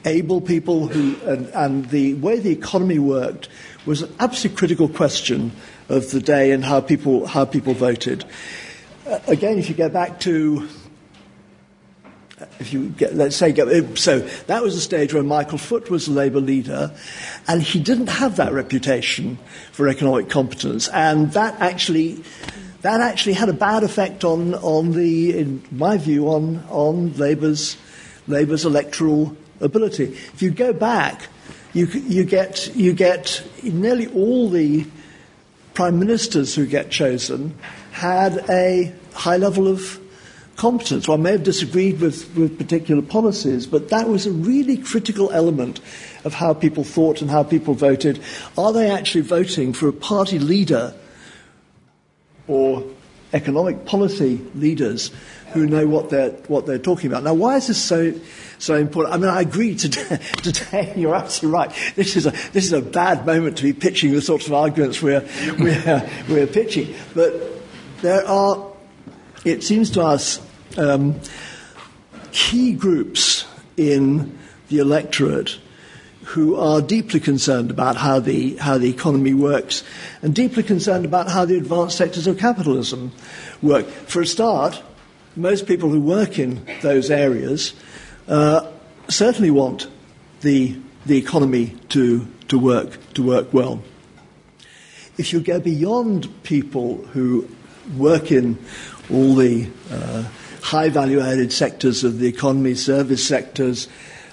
able people who and, and the way the economy worked was an absolutely critical question of the day and how people, how people voted. Uh, again, if you go back to if you get, let's say, so that was a stage where Michael Foot was Labour leader, and he didn't have that reputation for economic competence, and that actually, that actually had a bad effect on, on the, in my view, on, on Labour's, Labour's electoral ability. If you go back you, you, get, you get nearly all the prime ministers who get chosen had a high level of competence. I may have disagreed with, with particular policies, but that was a really critical element of how people thought and how people voted. Are they actually voting for a party leader or economic policy leaders who know what they're, what they're talking about. Now, why is this so, so important? I mean, I agree today, today you're absolutely right. This is, a, this is a bad moment to be pitching the sorts of arguments we're, we're, we're pitching. But there are, it seems to us, um, key groups in the electorate who are deeply concerned about how the, how the economy works and deeply concerned about how the advanced sectors of capitalism work. For a start, most people who work in those areas uh, certainly want the, the economy to, to, work, to work well. If you go beyond people who work in all the uh, high value added sectors of the economy, service sectors,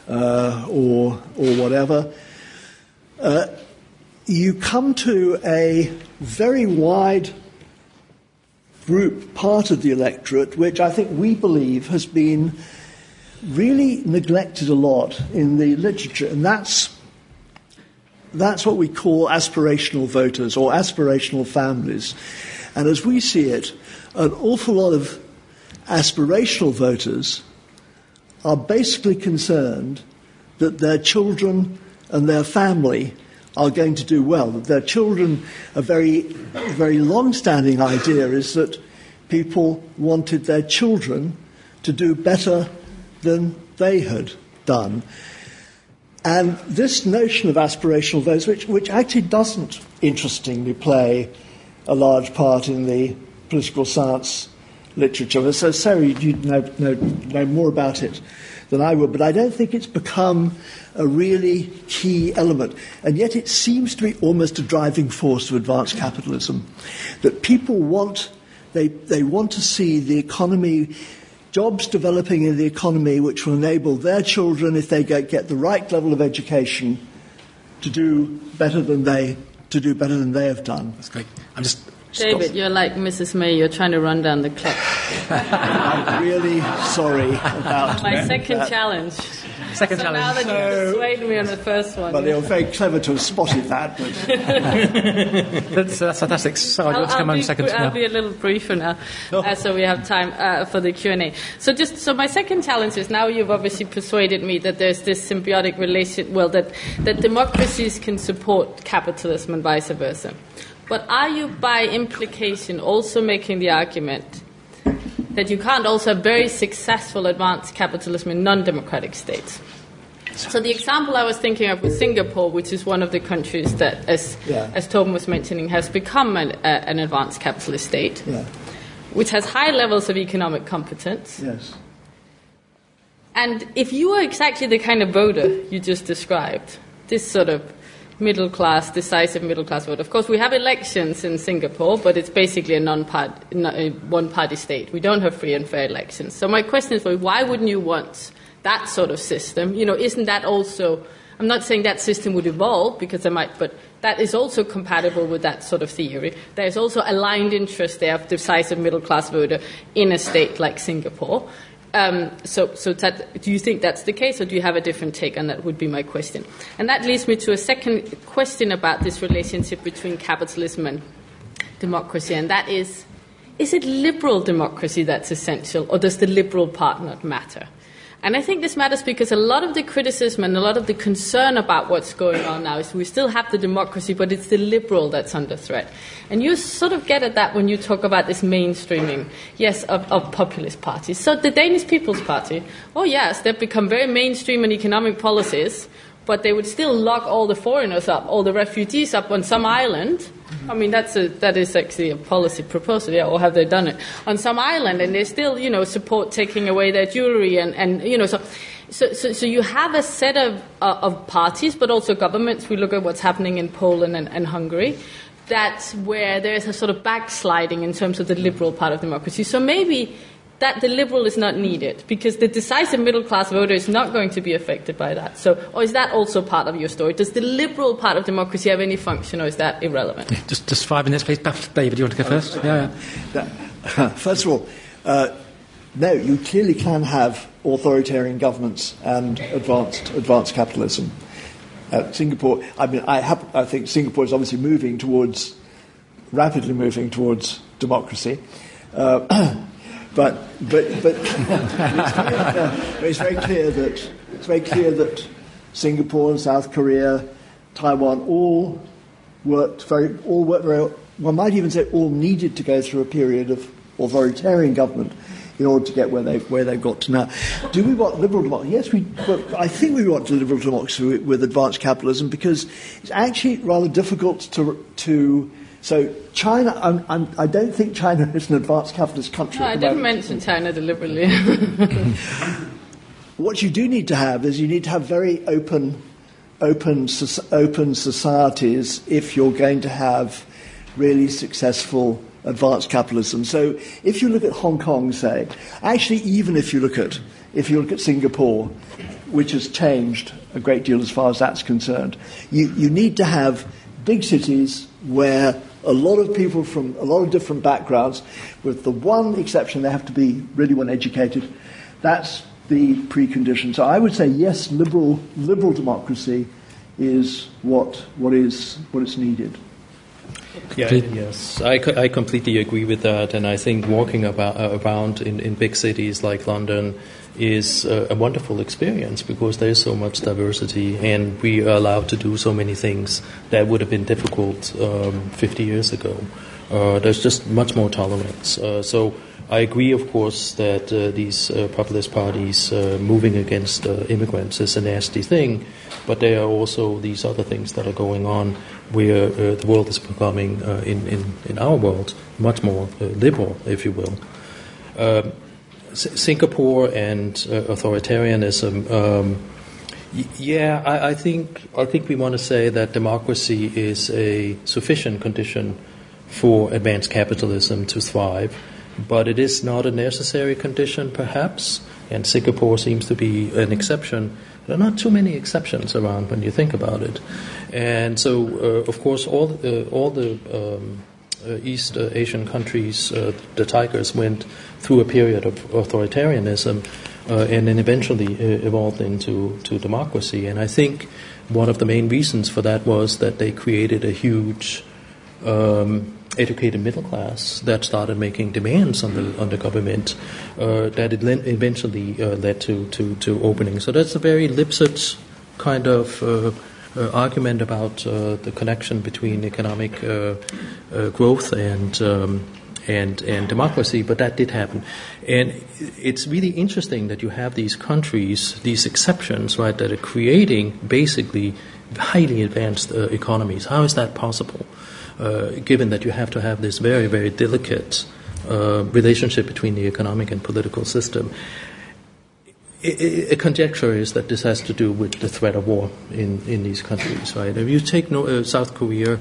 uh, or, or whatever, uh, you come to a very wide group, part of the electorate, which I think we believe has been really neglected a lot in the literature, and that's that's what we call aspirational voters or aspirational families. And as we see it, an awful lot of aspirational voters are basically concerned that their children and their family are going to do well. Their children, a very, very long standing idea is that people wanted their children to do better than they had done. And this notion of aspirational votes, which, which actually doesn't interestingly play a large part in the political science literature. So, Sara, you know, know, know more about it than I would, but I don't think it's become a really key element. And yet it seems to be almost a driving force of advanced capitalism. That people want, they, they want to see the economy, jobs developing in the economy which will enable their children, if they get, get the right level of education, to do better than they, to do better than they have done. That's great. I'm just David, you're like Mrs. May. You're trying to run down the clock. I'm really sorry about my second that. challenge. Second so challenge. now that so, you persuaded me on the first one. But they were very clever to have spotted that. that's, that's, fantastic. So I'll, I'll, come be, on second. I'll be a little briefer now, oh. uh, so we have time uh, for the Q and A. So just so my second challenge is now you've obviously persuaded me that there's this symbiotic relation. Well, that that democracies can support capitalism and vice versa. But are you, by implication, also making the argument that you can't also have very successful advanced capitalism in non democratic states? So the example I was thinking of was Singapore, which is one of the countries that, as, yeah. as Torben was mentioning, has become an, uh, an advanced capitalist state, yeah. which has high levels of economic competence. Yes. And if you are exactly the kind of voter you just described, this sort of middle class, decisive middle class vote. Of course, we have elections in Singapore, but it's basically a non-party, one-party state. We don't have free and fair elections. So my question is, why wouldn't you want that sort of system? You know, isn't that also? I'm not saying that system would evolve because there might, but that is also compatible with that sort of theory. There's also aligned interest there of decisive middle class voter in a state like Singapore. Um, so, so that, do you think that's the case, or do you have a different take on that? Would be my question. And that leads me to a second question about this relationship between capitalism and democracy, and that is: is it liberal democracy that's essential, or does the liberal part not matter? And I think this matters because a lot of the criticism and a lot of the concern about what's going on now is we still have the democracy, but it's the liberal that's under threat. And you sort of get at that when you talk about this mainstreaming, yes, of, of populist parties. So the Danish People's Party, oh yes, they've become very mainstream in economic policies, but they would still lock all the foreigners up, all the refugees up on some island. I mean, that's a, that is actually a policy proposal, yeah, or have they done it? On some island, and they still, you know, support taking away their jewelry, and, and you know, so, so, so, so you have a set of, uh, of parties, but also governments. We look at what's happening in Poland and, and Hungary. That's where there's a sort of backsliding in terms of the liberal part of democracy. So maybe that the liberal is not needed because the decisive middle class voter is not going to be affected by that. So, or is that also part of your story? Does the liberal part of democracy have any function, or is that irrelevant? Yeah, just, just five minutes, please. David, do you want to go first? Yeah. yeah. First of all, uh, no, you clearly can have authoritarian governments and advanced advanced capitalism. Uh, Singapore, I mean, I, have, I think Singapore is obviously moving towards, rapidly moving towards democracy. Uh, but but but it's, very clear that it's very clear that Singapore and South Korea, Taiwan, all worked very all worked very. One might even say all needed to go through a period of authoritarian government in order to get where they've, where they've got to now. Do we want liberal democracy? Yes, we, well, I think we want liberal democracy with, with advanced capitalism because it's actually rather difficult to, to so China, I'm, I'm, I do not think China is an advanced capitalist country. No, I didn't mention China deliberately. what you do need to have is you need to have very open, open, open societies if you're going to have really successful advanced capitalism. So if you look at Hong Kong, say, actually, even if you look at if you look at Singapore, which has changed a great deal as far as that's concerned, you, you need to have big cities where a lot of people from a lot of different backgrounds, with the one exception they have to be really well educated. That's the precondition. So I would say yes, liberal liberal democracy is what what is what is needed. Yeah, yes, I, I completely agree with that, and I think walking about, uh, around in, in big cities like London is uh, a wonderful experience because there's so much diversity, and we are allowed to do so many things that would have been difficult um, 50 years ago. Uh, there's just much more tolerance. Uh, so I agree, of course, that uh, these uh, populist parties uh, moving against uh, immigrants is a nasty thing, but there are also these other things that are going on where the world is becoming, in, in, in our world, much more liberal, if you will. Um, Singapore and authoritarianism. Um, yeah, I, I, think I think we want to say that democracy is a sufficient condition for advanced capitalism to thrive but it is not a necessary condition, perhaps, and Singapore seems to be an exception. There are not too many exceptions around when you think about it. And so, uh, of course, all, uh, all the um, uh, East Asian countries, uh, the Tigers went through a period of authoritarianism uh, and then eventually uh, evolved into to democracy. And I think one of the main reasons for that was that they created a huge um, educated middle class that started making demands on the on the government uh, that it eventually uh, led to, to, to opening. So that's a very Lipset kind of uh, uh argument about uh, the connection between economic growth and um, and and democracy, but that did happen, and it's really interesting that you have these countries, these exceptions, right, that are creating basically highly advanced economies. How is that possible? Uh, given that you have to have this very, very delicate uh, relationship between the economic and political system. A conjecture is that this has to do with the threat of war in, in these countries, right? If you take no, uh, South Korea,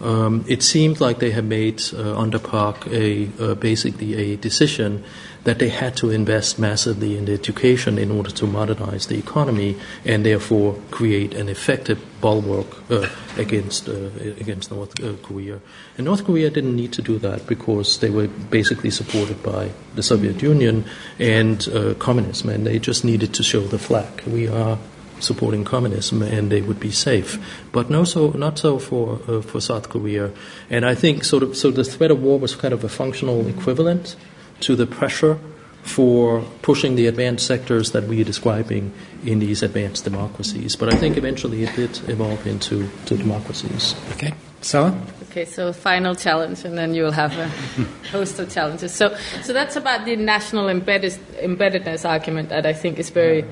um, it seemed like they had made uh, under Park a uh, basically a decision that they had to invest massively in education in order to modernize the economy and therefore create an effective bulwark uh, against uh, against North uh, Korea. And North Korea didn't need to do that because they were basically supported by the Soviet Union and uh, communism, and they just needed to show the flag. We are supporting communism and they would be safe. But no, so not so for uh, for South Korea. And I think sort of so the threat of war was kind of a functional equivalent to the pressure for pushing the advanced sectors that we are describing in these advanced democracies. But I think eventually it did evolve into to democracies. Okay, Sara. Okay, so final challenge, and then you will have a host of challenges. So, so that's about the national embedded, embeddedness argument that I think is very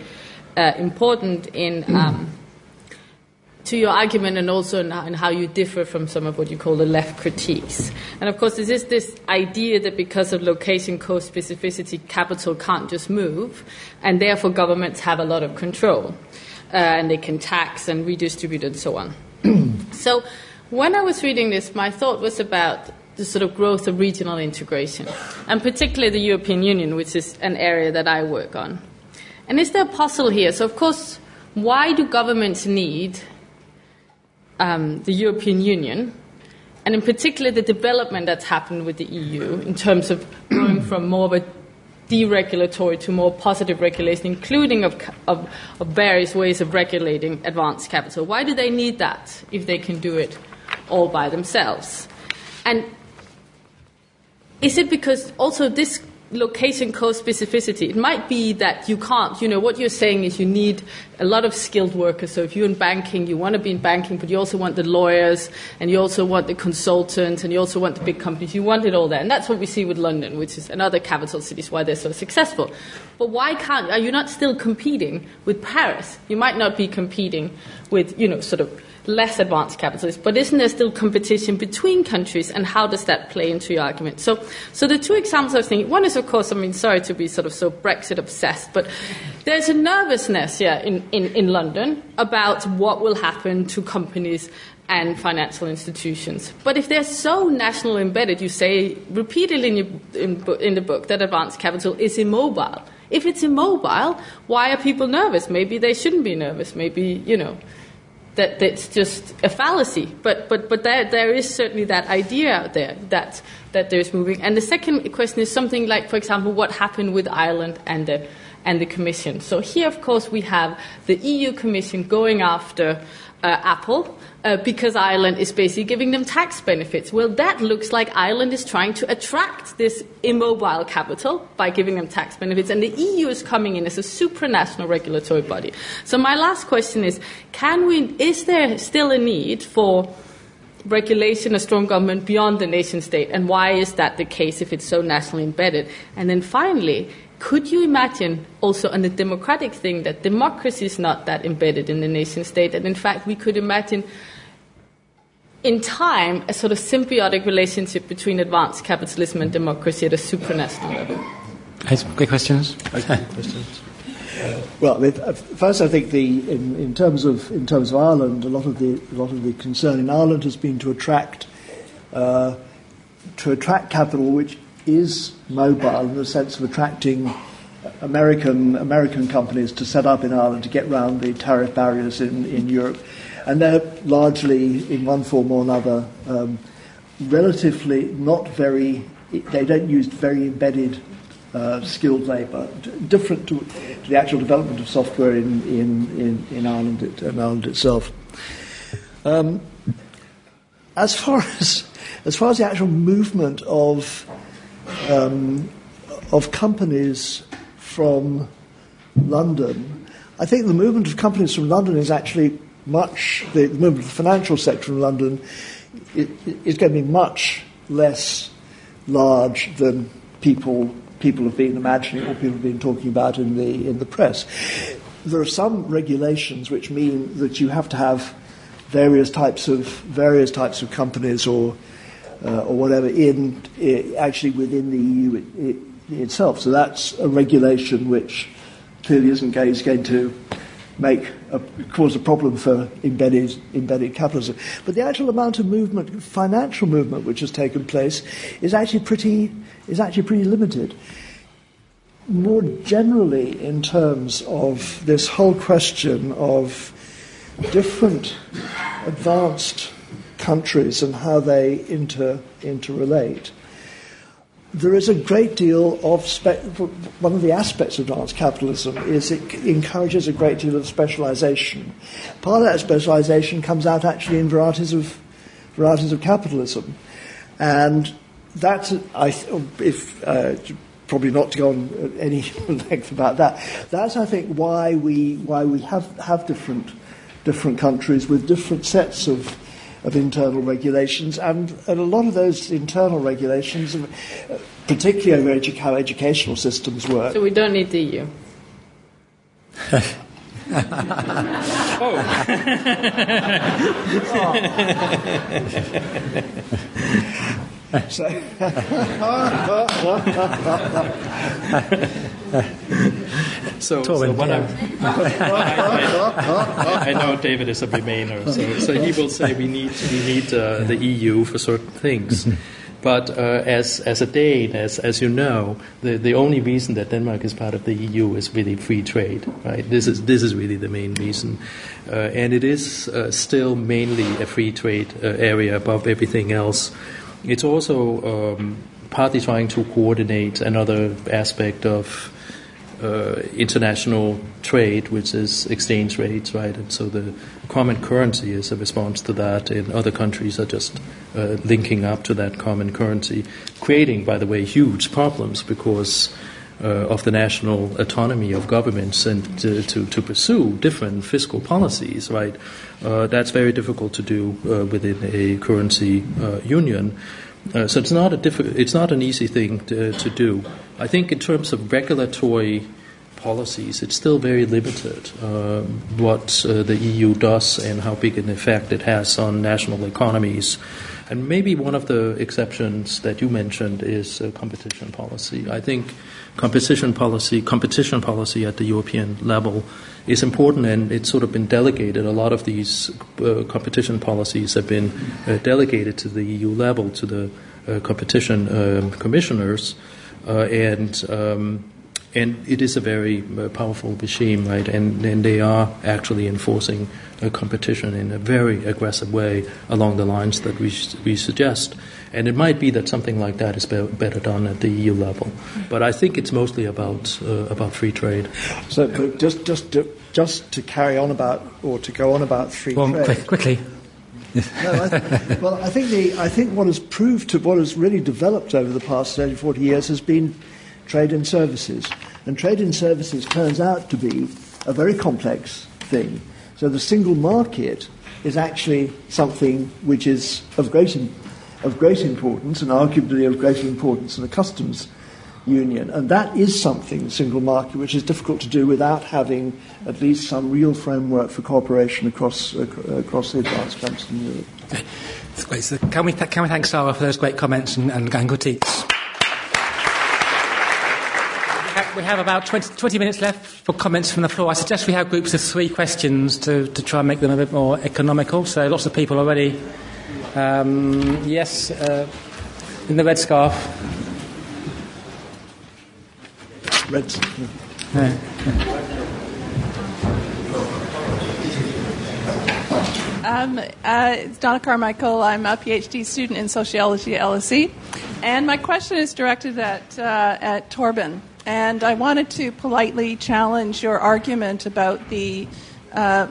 uh, important in um, to your argument and also in, in, how you differ from some of what you call the left critiques. And of course, there is this idea that because of location co-specificity, capital can't just move, and therefore governments have a lot of control, uh, and they can tax and redistribute and so on. so, when I was reading this, my thought was about the sort of growth of regional integration, and particularly the European Union, which is an area that I work on. And is there a puzzle here? So, of course, why do governments need um, the European Union? And in particular, the development that's happened with the EU in terms of going from more of a deregulatory to more positive regulation, including of, of, of, various ways of regulating advanced capital. Why do they need that if they can do it all by themselves? And is it because also this location co-specificity. It might be that you can't, you know, what you're saying is you need a lot of skilled workers. So if you're in banking, you want to be in banking, but you also want the lawyers, and you also want the consultants, and you also want the big companies. You want it all there. And that's what we see with London, which is another capital cities, why they're so successful. But why can't, are you not still competing with Paris? You might not be competing with, you know, sort of less advanced capitalists. But isn't there still competition between countries, and how does that play into your argument? So, so the two examples I was thinking, one is, of course, I mean, sorry to be sort of so Brexit obsessed, but there's a nervousness yeah, in, in, in London about what will happen to companies and financial institutions. But if they're so national embedded, you say repeatedly in, your, in, in the book that advanced capital is immobile. If it's immobile, why are people nervous? Maybe they shouldn't be nervous. Maybe, you know, that that's just a fallacy. But but but there there is certainly that idea out there that that there's moving. And the second question is something like, for example, what happened with Ireland and the and the Commission. So here, of course, we have the EU Commission going after uh, Apple uh, because Ireland is basically giving them tax benefits. Well, that looks like Ireland is trying to attract this immobile capital by giving them tax benefits, and the EU is coming in as a supranational regulatory body. So my last question is: Can we? Is there still a need for regulation, a strong government beyond the nation state, and why is that the case if it's so nationally embedded? And then finally could you imagine also on the democratic thing that democracy is not that embedded in the nation state, and in fact we could imagine in time, a sort of symbiotic relationship between advanced capitalism and democracy at a supranational level. Great questions. questions. Well, first, I think the in, in, terms of in terms of Ireland, a lot of the a lot of the concern in Ireland has been to attract uh, to attract capital, which is mobile in the sense of attracting American American companies to set up in Ireland to get around the tariff barriers in, in Europe and they're largely, in one form or another, um, relatively not very, they don't use very embedded uh, skilled labour, different to, to, the actual development of software in, in, in, in Ireland, it, in Ireland itself. Um, as far as as far as the actual movement of um, of companies from London, I think the movement of companies from London is actually much, the, the movement of the financial sector in London is going to be much less large than people people have been imagining or people have been talking about in the in the press. There are some regulations which mean that you have to have various types of various types of companies or uh, or whatever in, actually within the EU it, it, itself. So that's a regulation which clearly isn't going to make a, cause a problem for embedded, embedded capitalism. But the actual amount of movement, financial movement, which has taken place is actually pretty, is actually pretty limited. More generally, in terms of this whole question of different advanced countries and how they inter, interrelate, there is a great deal of spe- one of the aspects of advanced capitalism is it encourages a great deal of specialization. Part of that specialization comes out actually in varieties of varieties of capitalism, and that's I if uh, probably not to go on any length about that. That's I think why we why we have have different different countries with different sets of of internal regulations, and, and a lot of those internal regulations, uh, particularly over edu- how educational systems work. So we don't need the EU. oh. so, so, so what. I, I, know David is a Remainer, so, so he will say we need we need uh, the EU for certain things. But uh, as, as a Dane, as, as you know, the, the only reason that Denmark is part of the EU is really free trade, right? This is, this is really the main reason. Uh, and it is uh, still mainly a free trade uh, area above everything else. It's also um, partly trying to coordinate another aspect of uh, international trade, which is exchange rates, right? And so the common currency is a response to that, and other countries are just uh, linking up to that common currency, creating, by the way, huge problems because. Uh, of the national autonomy of governments and to, to, to pursue different fiscal policies, right? Uh, that's very difficult to do uh, within a currency uh, union. Uh, so it's not a diff- it's not an easy thing to, to do. I think in terms of regulatory policies, it's still very limited uh, what uh, the EU does and how big an effect it has on national economies. And maybe one of the exceptions that you mentioned is uh, competition policy. I think competition policy, competition policy at the European level is important, and it's sort of been delegated. A lot of these uh, competition policies have been uh, delegated to the EU level to the uh, competition um, commissioners, uh, and um, and it is a very uh, powerful regime, right? And, and they are actually enforcing competition in a very aggressive way along the lines that we, we suggest. And it might be that something like that is be- better done at the EU level. But I think it's mostly about, uh, about free trade. So just, just, to, just to carry on about, or to go on about free well, trade. Quick, quickly. no, I th- well, I think, the, I think what has proved to what has really developed over the past 30, 40 years has been trade in services. And trade in services turns out to be a very complex thing. So the single market is actually something which is of great, of great importance and arguably of greater importance than a customs union. And that is something, the single market, which is difficult to do without having at least some real framework for cooperation across, uh, across the advanced countries in Europe. That's great. So can, we th- can we thank Sara for those great comments and, and, and we have about 20, 20, minutes left for comments from the floor. I suggest we have groups of three questions to, to try and make them a bit more economical. So lots of people already. Um, yes, uh, in the red scarf. Red. Yeah. Um, uh, it's Donna Carmichael. I'm a PhD student in sociology at LSE. And my question is directed at, uh, at Torben. And I wanted to politely challenge your argument about the uh,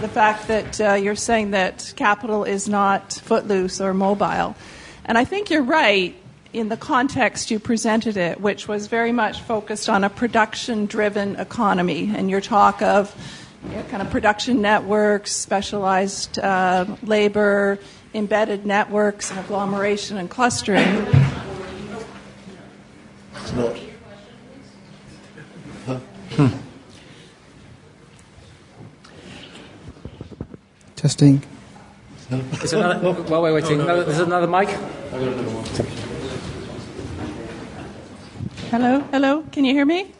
the fact that uh, you're saying that capital is not footloose or mobile. And I think you're right in the context you presented it, which was very much focused on a production driven economy, and your talk of you know, kind of production networks, specialized uh, labor, embedded networks, and agglomeration and clustering. It's not. Hmm. Testing. Is another, while we're waiting, oh, no, there's another mic. Hello, hello. Can you hear me?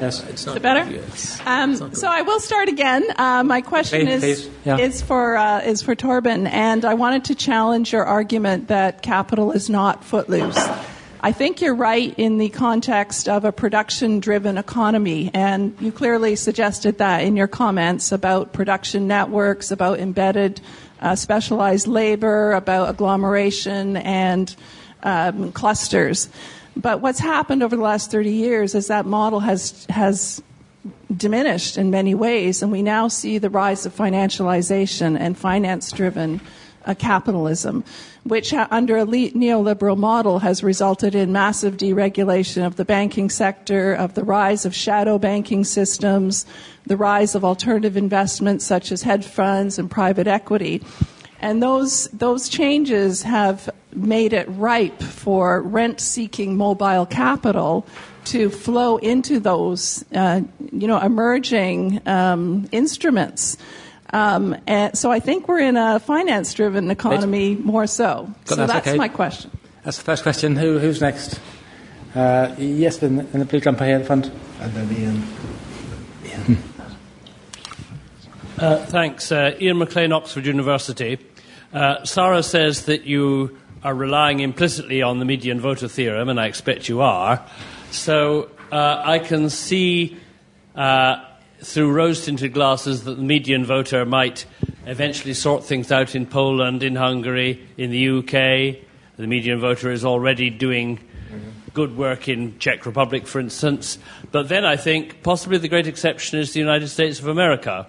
Yes, it's not. Is it better? Yes. Um, so I will start again. Uh, my question please, is please. Yeah. is for uh, is for Torben, and I wanted to challenge your argument that capital is not footloose. I think you're right in the context of a production driven economy, and you clearly suggested that in your comments about production networks, about embedded uh, specialized labor, about agglomeration and um, clusters. But what's happened over the last 30 years is that model has, has diminished in many ways, and we now see the rise of financialization and finance driven capitalism which under a neoliberal model has resulted in massive deregulation of the banking sector, of the rise of shadow banking systems, the rise of alternative investments such as hedge funds and private equity. And those, those changes have made it ripe for rent seeking mobile capital to flow into those, uh, you know, emerging um, instruments um, and so I think we're in a finance driven economy more so. so that's, that's okay. my question. That's the first question. Who, who's next? Uh, yes, in the, in the blue jumper here in the front. And then Ian. Ian. Uh, thanks. Uh, Iain McLean, Oxford University. Uh, Sara says that you are relying implicitly on the median voter theorem, and I expect you are. So uh, I can see uh, through rose tinted glasses that the median voter might eventually sort things out in Poland, in Hungary, in the UK. The median voter is already doing good work in Czech Republic, for instance. But then I think possibly the great exception is the United States of America,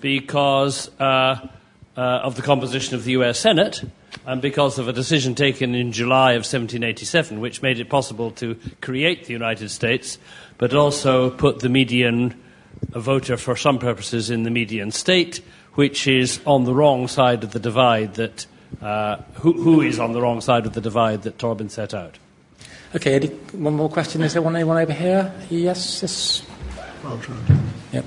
because uh, uh, of the composition of the U.S. Senate and because of a decision taken in July of 1787, which made it possible to create the United States, but also put the median voter for some purposes in the median state, which is on the wrong side of the divide that. Uh, who, who is on the wrong side of the divide that Torben set out? Okay, Eddie, one more question. Is there one, anyone over here? Yes, yes. I'll. Yep.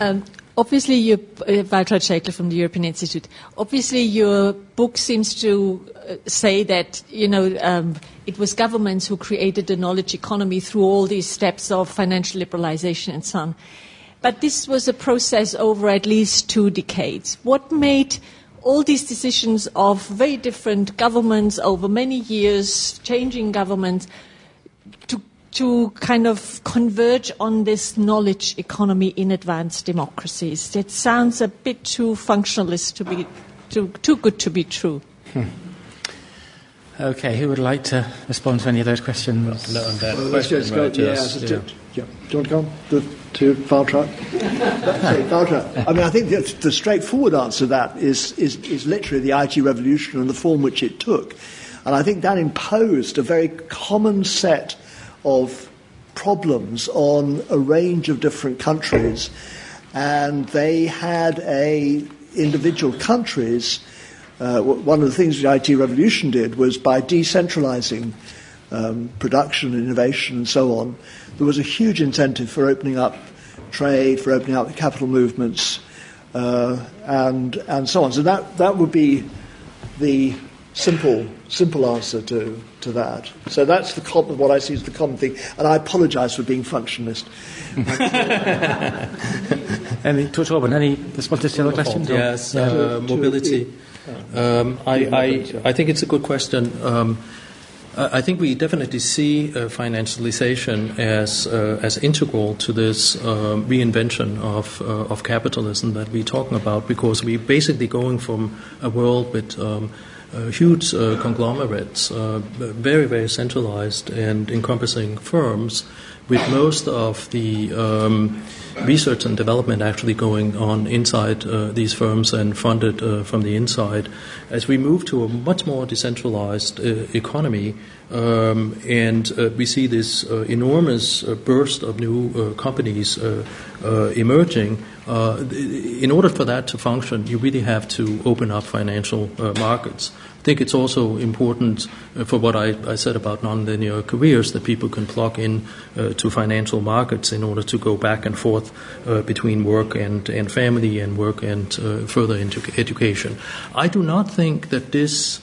Um, obviously, you, uh, Schäkler from the European Institute. Obviously, your book seems to uh, say that you know um, it was governments who created the knowledge economy through all these steps of financial liberalization and so on. But this was a process over at least two decades. What made all these decisions of very different governments over many years, changing governments, to, to kind of converge on this knowledge economy in advanced democracies? It sounds a bit too functionalist to be too, too good to be true. Hmm. Okay, who would like to respond to any of those questions? No, on that Well, let's question, just go. right, Yeah, yes, so yeah. yeah. Do you want to come the, to Valtra? Sorry, Valtra. I mean, I think the, the straightforward answer to that is, is, is literally the IT revolution and the form which it took. And I think that imposed a very common set of problems on a range of different countries. And they had a individual countries uh, one of the things the IT revolution did was by decentralizing um, production, innovation, and so on, there was a huge incentive for opening up trade, for opening up the capital movements, uh, and and so on. So that that would be the simple simple answer to to that. So that's the com- what I see as the common thing. And I apologise for being functionalist. Any, Torben, any responses to the other questions? or- Yes, Yeah. uh, mobility. Um, I, I, I think it's a good question. Um, I I think we definitely see uh, financialization as uh, as integral to this um, reinvention of uh, of capitalism that we're talking about, because we're basically going from a world with um, huge uh, conglomerates, uh, very very centralized and encompassing firms, with most of the um, research and development actually going on inside uh, these firms and funded uh, from the inside. As we move to a much more decentralized uh, economy, um, and uh, we see this uh, enormous uh, burst of new uh, companies uh, uh, emerging, uh, in order for that to function, you really have to open up financial uh, markets. I think it's also important uh, for what I, I said about nonlinear careers that people can plug in uh, to financial markets in order to go back and forth uh, between work and, and family and work and further into education. I do not think that this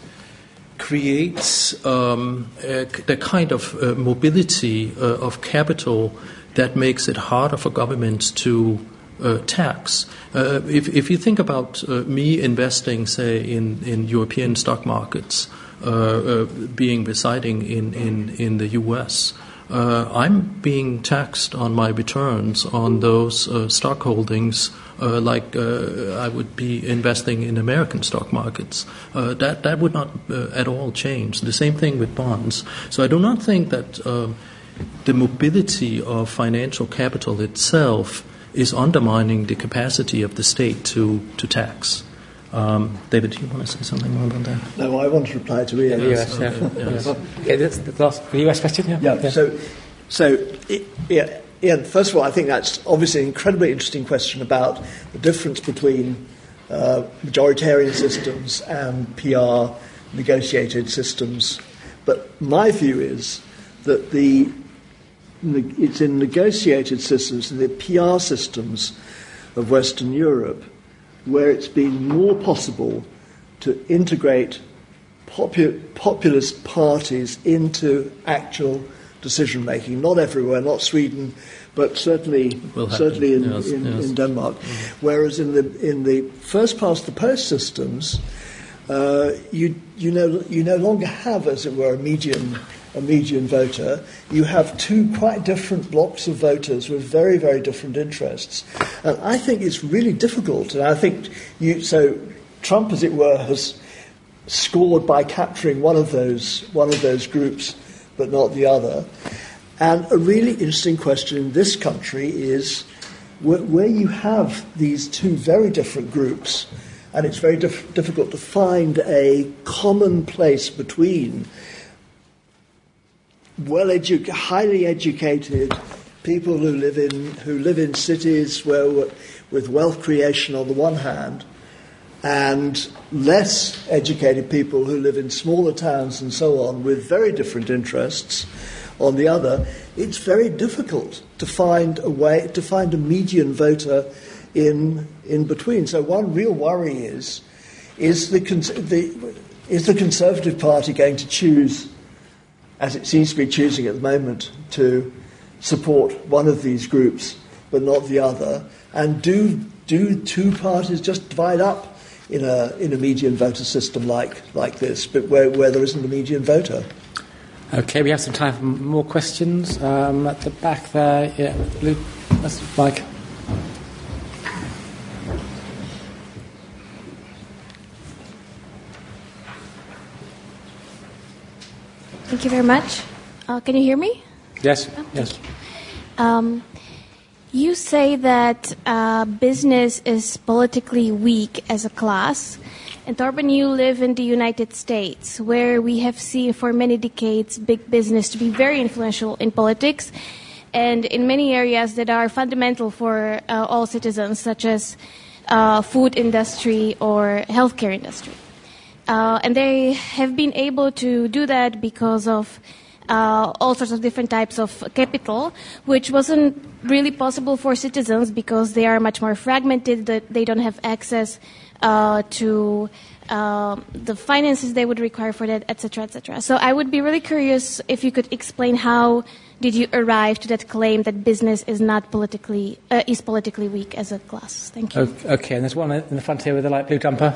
creates um, the kind of mobility of capital that makes it harder for governments to uh, tax. Uh, if, if you think about uh, me investing, say, in, in European stock markets, uh, uh, being residing in, in, in the US, uh, I'm being taxed on my returns on those stock holdings, like I would be investing in American stock markets. That that would not at all change. The same thing with bonds. So I do not think that um, the mobility of financial capital itself is undermining the capacity of the state to to tax. Um, David, do you want to say something more about that? No, I want to reply to Ian. The US, yeah. yes. Okay, that's the last the US question. Yeah. Yeah. So, so yeah, Ian. First of all, I think that's obviously an incredibly interesting question about the difference between uh, majoritarian systems and PR negotiated systems. But my view is that the it's in negotiated systems, in the PR systems of Western Europe, where it's been more possible to integrate popu- populist parties into actual decision making. Not everywhere, not Sweden, but certainly certainly in, yes, in, yes. in Denmark. Whereas in the in the first past the post systems, uh, you you no you no longer have, as it were, a median a median voter. You have two quite different blocks of voters with very very different interests, and I think it's really difficult. And I think you so Trump, as it were, has scored by capturing one of those one of those groups, but not the other. And a really interesting question in this country is where, where you have these two very different groups, and it's very dif- difficult to find a common place between well educated, highly educated people who live in who live in cities where with wealth creation on the one hand, and less educated people who live in smaller towns and so on with very different interests on the other, it's very difficult to find a way to find a median voter in in between. So one real worry is is the, the is the Conservative Party going to choose, as it seems to be choosing at the moment, to support one of these groups but not the other? And do, do two parties just divide up in a, in a median voter system like, like this, but where, where there isn't a median voter? Okay, we have some time for more questions. Um, at the back there, yeah, Luke, that's Mike. Thank you very much. Uh, can you hear me? Yes. Oh, yes. You. Um, you say that uh, business is politically weak as a class. And Torben, you live in the United States, where we have seen for many decades big business to be very influential in politics and in many areas that are fundamental for uh, all citizens, such as uh, food industry or healthcare industry. Uh, and they have been able to do that because of uh, all sorts of different types of capital, which wasn't really possible for citizens because they are much more fragmented, that they don't have access uh, to uh, the finances they would require for that, etc., etc. So I would be really curious if you could explain how did you arrive to that claim that business is not politically uh, is politically weak as a class? Thank you. Okay, and there's one in the front here with the light blue jumper.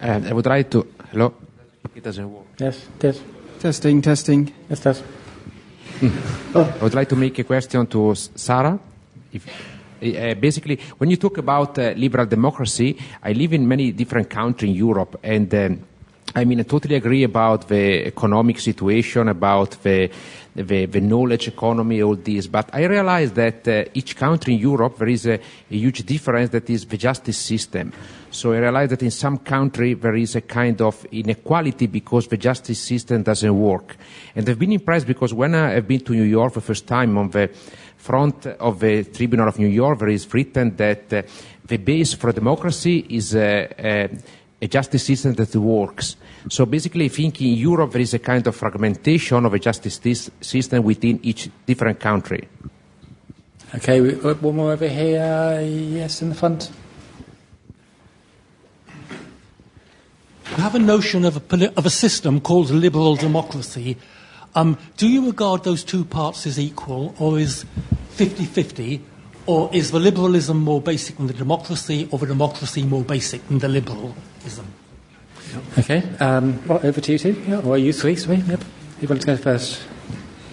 Uh, I would like to. Hello? It doesn't work. Yes, it does. Testing, testing. Yes, it does. I would like to make a question to Sara. If, uh, basically, when you talk about uh, liberal democracy, I live in many different countries in Europe, and um, I mean, I totally agree about the economic situation, about the, the, the knowledge economy, all this. But I realize that uh, each country in Europe, there is a, a, huge difference that is the justice system. So I realize that in some country there is a kind of inequality because the justice system doesn't work. And I've been impressed because when I've been to New York for the first time on the front of the Tribunal of New York, there is written that uh, the base for democracy is uh, uh a justice system that works. So basically, I think in Europe there is a kind of fragmentation of a justice system within each different country. Okay, one more over here. Yes, in the front. You have a notion of a, of a system called liberal democracy. Um, do you regard those two parts as equal, or is 50 50? Or is the liberalism more basic than the democracy, or the democracy more basic than the liberalism? Okay. Um, well, over to you two. Yeah, or you three, sorry. Yep. Who wants to go first?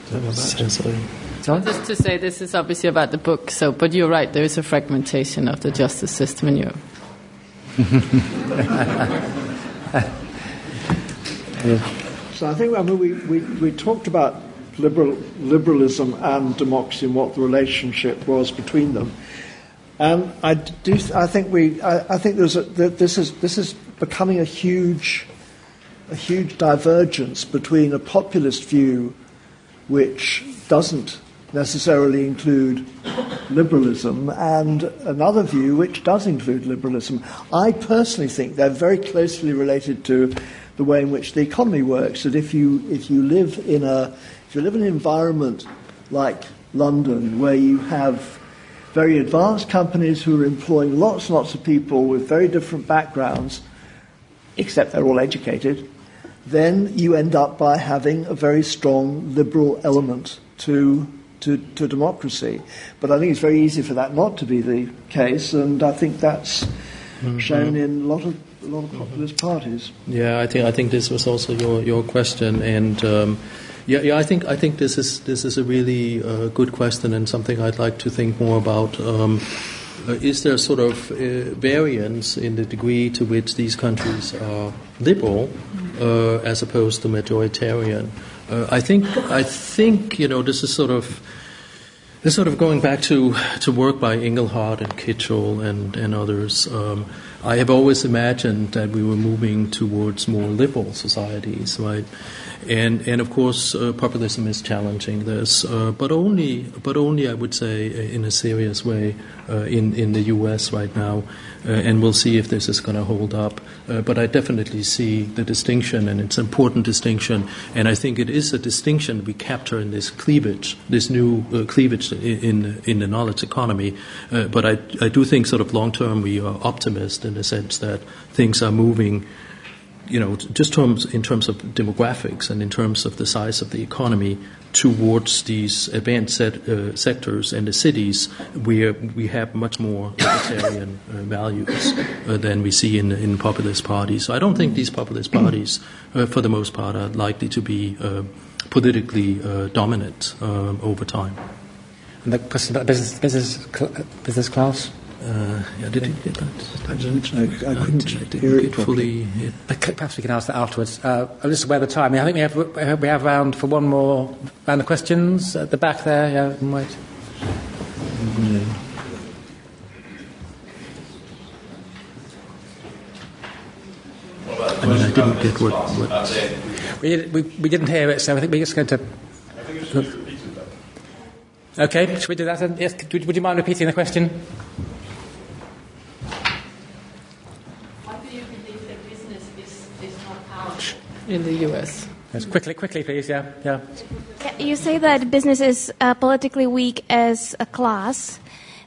Sorry. Just to say, this is obviously about the book, so, but you're right, there is a fragmentation of the justice system in Europe. so I think I mean, we, we, we talked about liberal, liberalism and democracy and what the relationship was between them. And I do. I think we. I, I think there's a, this is this is becoming a huge, a huge divergence between a populist view, which doesn't necessarily include liberalism, and another view which does include liberalism. I personally think they're very closely related to the way in which the economy works. That if you if you live in a if you live in an environment like London, where you have very advanced companies who are employing lots and lots of people with very different backgrounds, except they're all educated, then you end up by having a very strong liberal element to, to, to democracy. But I think it's very easy for that not to be the case, and I think that's mm-hmm. shown in a lot of a lot of populist parties. Yeah, I think I think this was also your your question, and um, Yeah, yeah. I think I think this is this is a really uh, good question and something I'd like to think more about. Um, is there sort of uh, variance in the degree to which these countries are liberal uh, as opposed to majoritarian? Uh, I think I think you know this is sort of this is sort of going back to, to work by Inglehart and Kitschelt and, and others. Um, I have always imagined that we were moving towards more liberal societies, right? And and of course, uh, populism is challenging this, uh, but only but only I would say in a serious way uh, in in the U.S. right now, uh, and we'll see if this is going to hold up. Uh, but I definitely see the distinction, and it's an important distinction, and I think it is a distinction we capture in this cleavage, this new uh, cleavage in in the knowledge economy. but I I do think sort of long term we are optimist in the sense that things are moving you know, just terms, in terms of demographics and in terms of the size of the economy towards these advanced set, uh, sectors and the cities where we have much more libertarian uh, values uh, than we see in, in populist parties. So I don't think these populist parties, uh, for the most part, are likely to be uh, politically uh, dominant over time. And the question about business, business, business class? Uh, yeah, did you get that? I don't know. I couldn't hear it fully. Perhaps we can ask that afterwards. Uh, I'm just aware of the time. I think we have we have round for one more round of questions at the back there. Yeah, wait. I mean, I didn't get what. what we, we, we didn't hear it, so I think we're just going to. Okay, should we do that? Then? Yes, would you mind repeating the question? In the US. Yes, quickly, quickly, please. Yeah, yeah. You say that business is uh, politically weak as a class.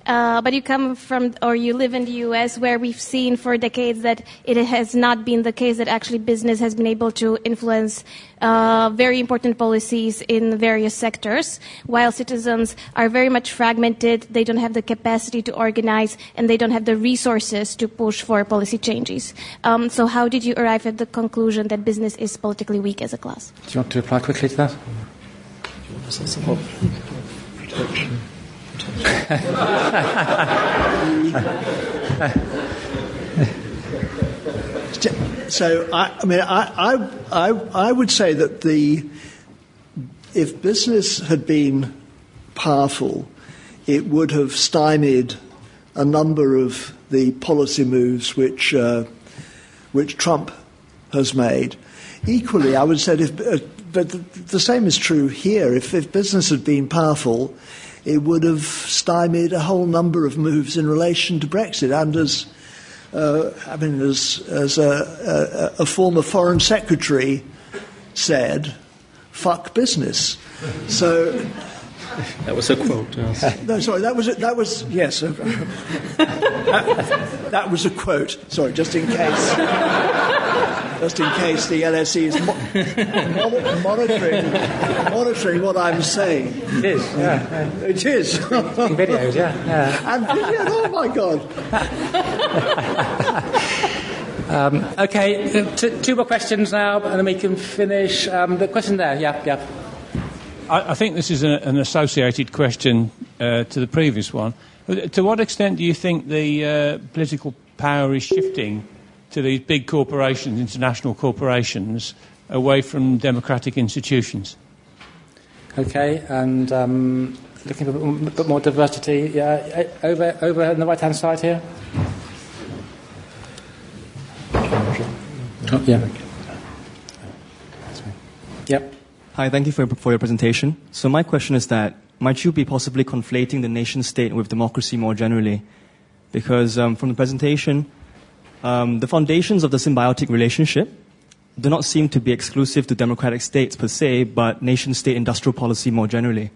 Uh, but you come from, or you live in the U.S., where we've seen for decades that it has not been the case that actually business has been able to influence uh, very important policies in various sectors, while citizens are very much fragmented. They don't have the capacity to organize, and they don't have the resources to push for policy changes. Um, so, how did you arrive at the conclusion that business is politically weak as a class? Do you want to reply quickly to that? so I, I mean, I, I, I, would say that the if business had been powerful, it would have stymied a number of the policy moves which uh, which Trump has made. Equally, I would say, if, uh, but the, the, same is true here. If, if business had been powerful, it would have stymied a whole number of moves in relation to Brexit. And as, uh, I mean, as, as a, a, a, former foreign secretary said, fuck business. So. That was a quote. Yes. No, sorry, that was a, that was yes. that, that was a quote. Sorry, just in case just in case the LSE is mo- monitoring, monitoring what I'm saying. It is, yeah. It is. videos, yeah. yeah. And videos, oh my God. um, okay, t- two more questions now, and then we can finish. Um, the question there, yeah, yeah. I, I think this is a, an associated question uh, to the previous one. To what extent do you think the uh, political power is shifting to these big corporations, international corporations, away from democratic institutions. Okay, and um, looking for a bit more diversity. Yeah, over over on the right hand side here. Oh, yeah. Yep. Hi, thank you for, for your presentation. So my question is that might you be possibly conflating the nation state with democracy more generally? Because um, from the presentation, um, the foundations of the symbiotic relationship do not seem to be exclusive to democratic states per se, but nation state industrial policy more generally.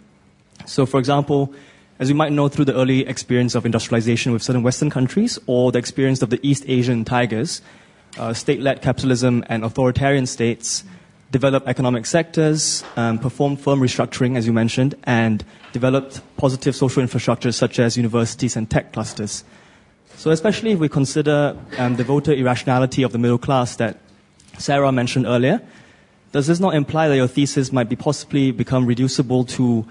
So, for example, as you might know through the early experience of industrialization with certain Western countries or the experience of the East Asian tigers, uh, state led capitalism and authoritarian states developed economic sectors, um, performed firm restructuring, as you mentioned, and developed positive social infrastructures such as universities and tech clusters. So, especially if we consider um, the voter irrationality of the middle class that Sara mentioned earlier, does this not imply that your thesis might be possibly become reducible to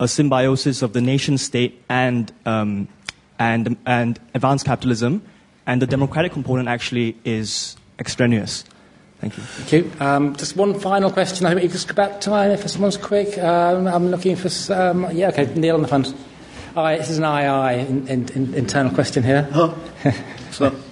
a symbiosis of the nation state and, um, and, and advanced capitalism, and the democratic component actually is extraneous? Thank you. Thank you. Um, just one final question. I think just about time if someone's quick. Um, I'm looking for. Um, yeah, okay, Neil on the front. Aye, this is an II in, in, in, internal question here. Oh. so.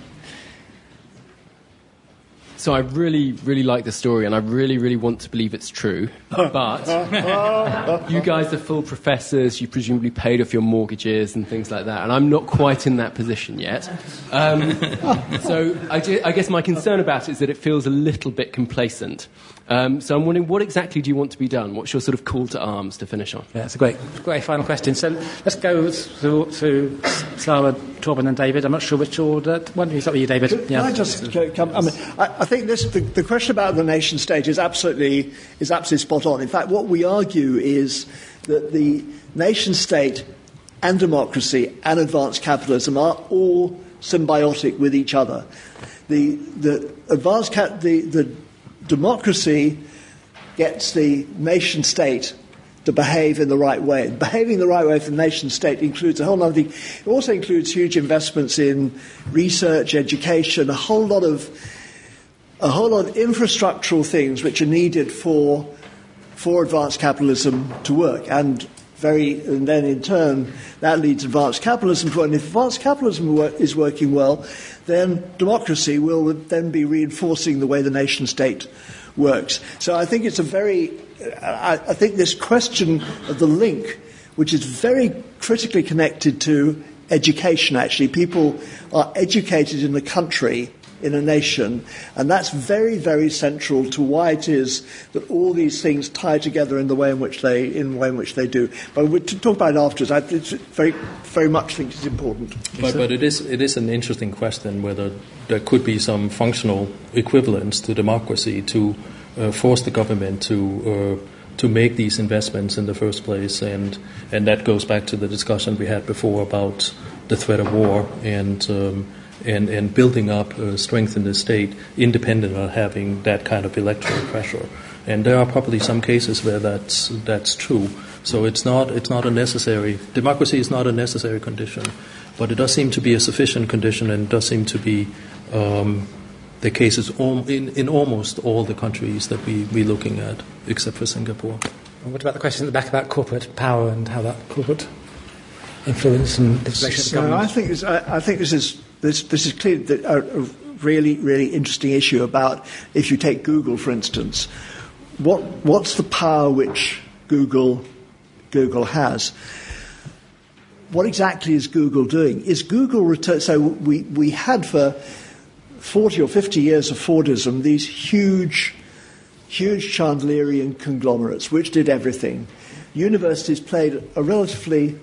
So I really, really like the story, and I really, really want to believe it's true. But you guys are full professors. You presumably paid off your mortgages and things like that, and I'm not quite in that position yet. Um, so I, I, guess my concern about it is that it feels a little bit complacent. Um, so I'm wondering, what exactly do you want to be done? What's your sort of call to arms to finish on? Yeah, it's a great, great final question. So let's go to, to Sara, Torben, and David. I'm not sure which order. Why don't you start with you, David? Can, yeah. I just come? I mean, I, I think this, the, the, question about the nation state is absolutely, is absolutely spot on. In fact, what we argue is that the nation state and democracy and advanced capitalism are all symbiotic with each other. The, the advanced ca- the, the democracy gets the nation state to behave in the right way. Behaving the right way for the nation state includes a whole lot of things. It also includes huge investments in research, education, a whole lot of a whole lot of infrastructural things which are needed for for advanced capitalism to work. And very, and then in turn, that leads to advanced capitalism. And if advanced capitalism is working well, then democracy will then be reinforcing the way the nation state works. So I think it's a very, I, I think this question of the link, which is very critically connected to education actually. People are educated in the country in a nation. And that's very, very central to why it is that all these things tie together in the way in which they, in the way in which they do. But we'll talk about it afterwards. I very, very much think it's important. But, but it, is, it is an interesting question whether there could be some functional equivalence to democracy to uh, force the government to. Uh, to make these investments in the first place, and and that goes back to the discussion we had before about the threat of war and um, and, and building up uh, strength in the state independent of having that kind of electoral pressure. And there are probably some cases where that's, that's true. So it's not, it's not a necessary, democracy is not a necessary condition, but it does seem to be a sufficient condition and it does seem to be um, the cases in, in almost all the countries that we, we're looking at, except for Singapore. And what about the question at the back about corporate power and how that corporate influence and so I think, I, I think this is this, this is clearly a, a really, really interesting issue about if you take Google, for instance, what, what's the power which Google, Google has? What exactly is Google doing? Is Google return? So we, we had for 40 or 50 years of Fordism these huge, huge Chandlerian conglomerates which did everything. Universities played a relatively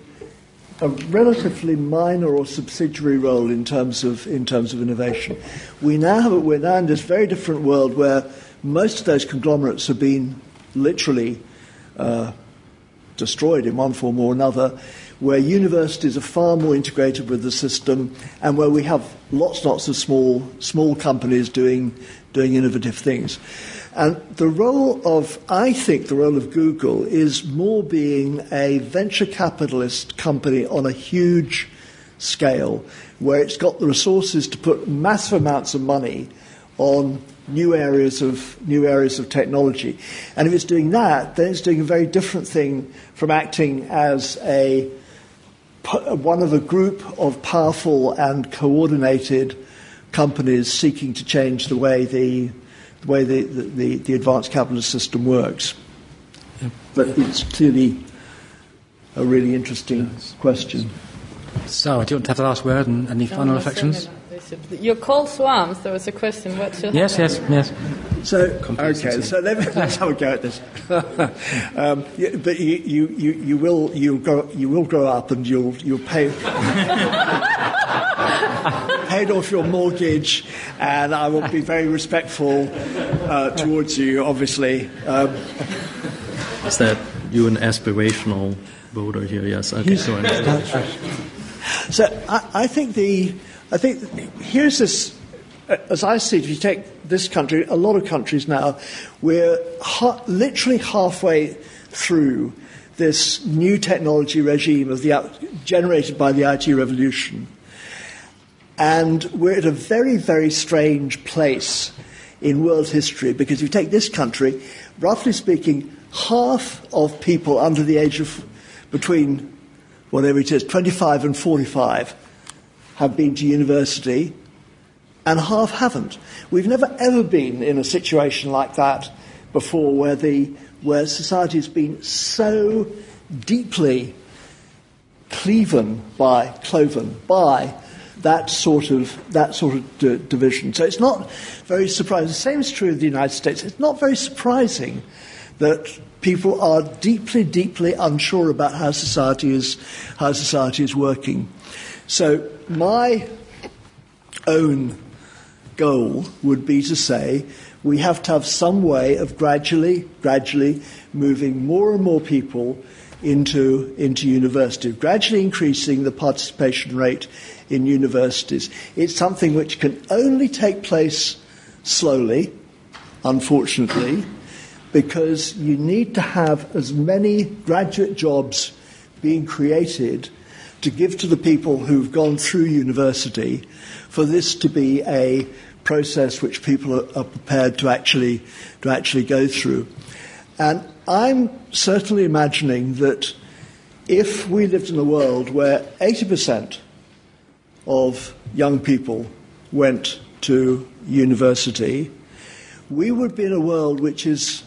a relatively minor or subsidiary role in terms of in terms of innovation. We now have we're now in this very different world where most of those conglomerates have been literally uh, destroyed in one form or another. Where universities are far more integrated with the system, and where we have lots, lots of small, small companies doing doing innovative things. And the role of, I think, the role of Google is more being a venture capitalist company on a huge scale, where it's got the resources to put massive amounts of money on new areas of new areas of technology. And if it's doing that, then it's doing a very different thing from acting as a one of a group of powerful and coordinated companies seeking to change the way the the way the, the, the advanced capitalist system works. Yeah. But it's clearly a really interesting yes. question. So, do you want to have the last word and any final reflections? Your call swarms. There was a question. What's your yes, yes, yes. So okay, so let us have a go at this. um, but you, you, you, you will you grow you will grow up and you'll you'll pay paid off your mortgage, and I will be very respectful uh, towards you. Obviously, um, is that you an aspirational voter here? Yes. Okay. So, so I, I think the I think here's this, as I see it, if you take this country, a lot of countries now, we're ha- literally halfway through this new technology regime of the, generated by the IT revolution. And we're at a very, very strange place in world history because if you take this country, roughly speaking, half of people under the age of between whatever it is, 25 and 45, have been to university and half haven't. We've never ever been in a situation like that before where, the, where society has been so deeply cleaven by, cloven by that sort of, that sort of d- division. So it's not very surprising. The same is true of the United States. It's not very surprising that people are deeply, deeply unsure about how society is, how society is working. So my own goal would be to say we have to have some way of gradually, gradually moving more and more people into, into university, gradually increasing the participation rate in universities. It's something which can only take place slowly, unfortunately, because you need to have as many graduate jobs being created to give to the people who've gone through university for this to be a process which people are, are prepared to actually, to actually go through. And I'm certainly imagining that if we lived in a world where 80% of young people went to university, we would be in a world which is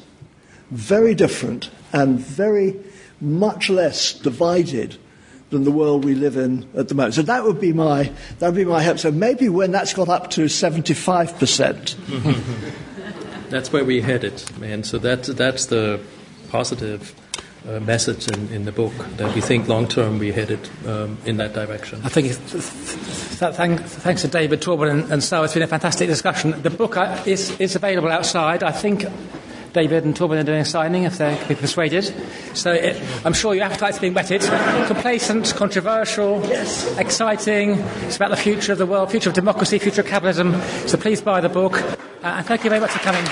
very different and very much less divided than the world we live in at the moment. So that would be my that would be my hope. So maybe when that's got up to seventy five percent. That's where we're headed, and so that that's the positive uh, message in, in the book that we think long term we're headed um, in that direction. I think th- th- th- thanks to David Torben and, and so it's been a fantastic discussion. The book uh, is, is available outside. I think David and Torben are doing a signing if they can be persuaded. So it, I'm sure your appetite's being whetted. Complacent, controversial, yes. exciting. It's about the future of the world, future of democracy, future of capitalism. So please buy the book. Uh, and thank you very much for coming.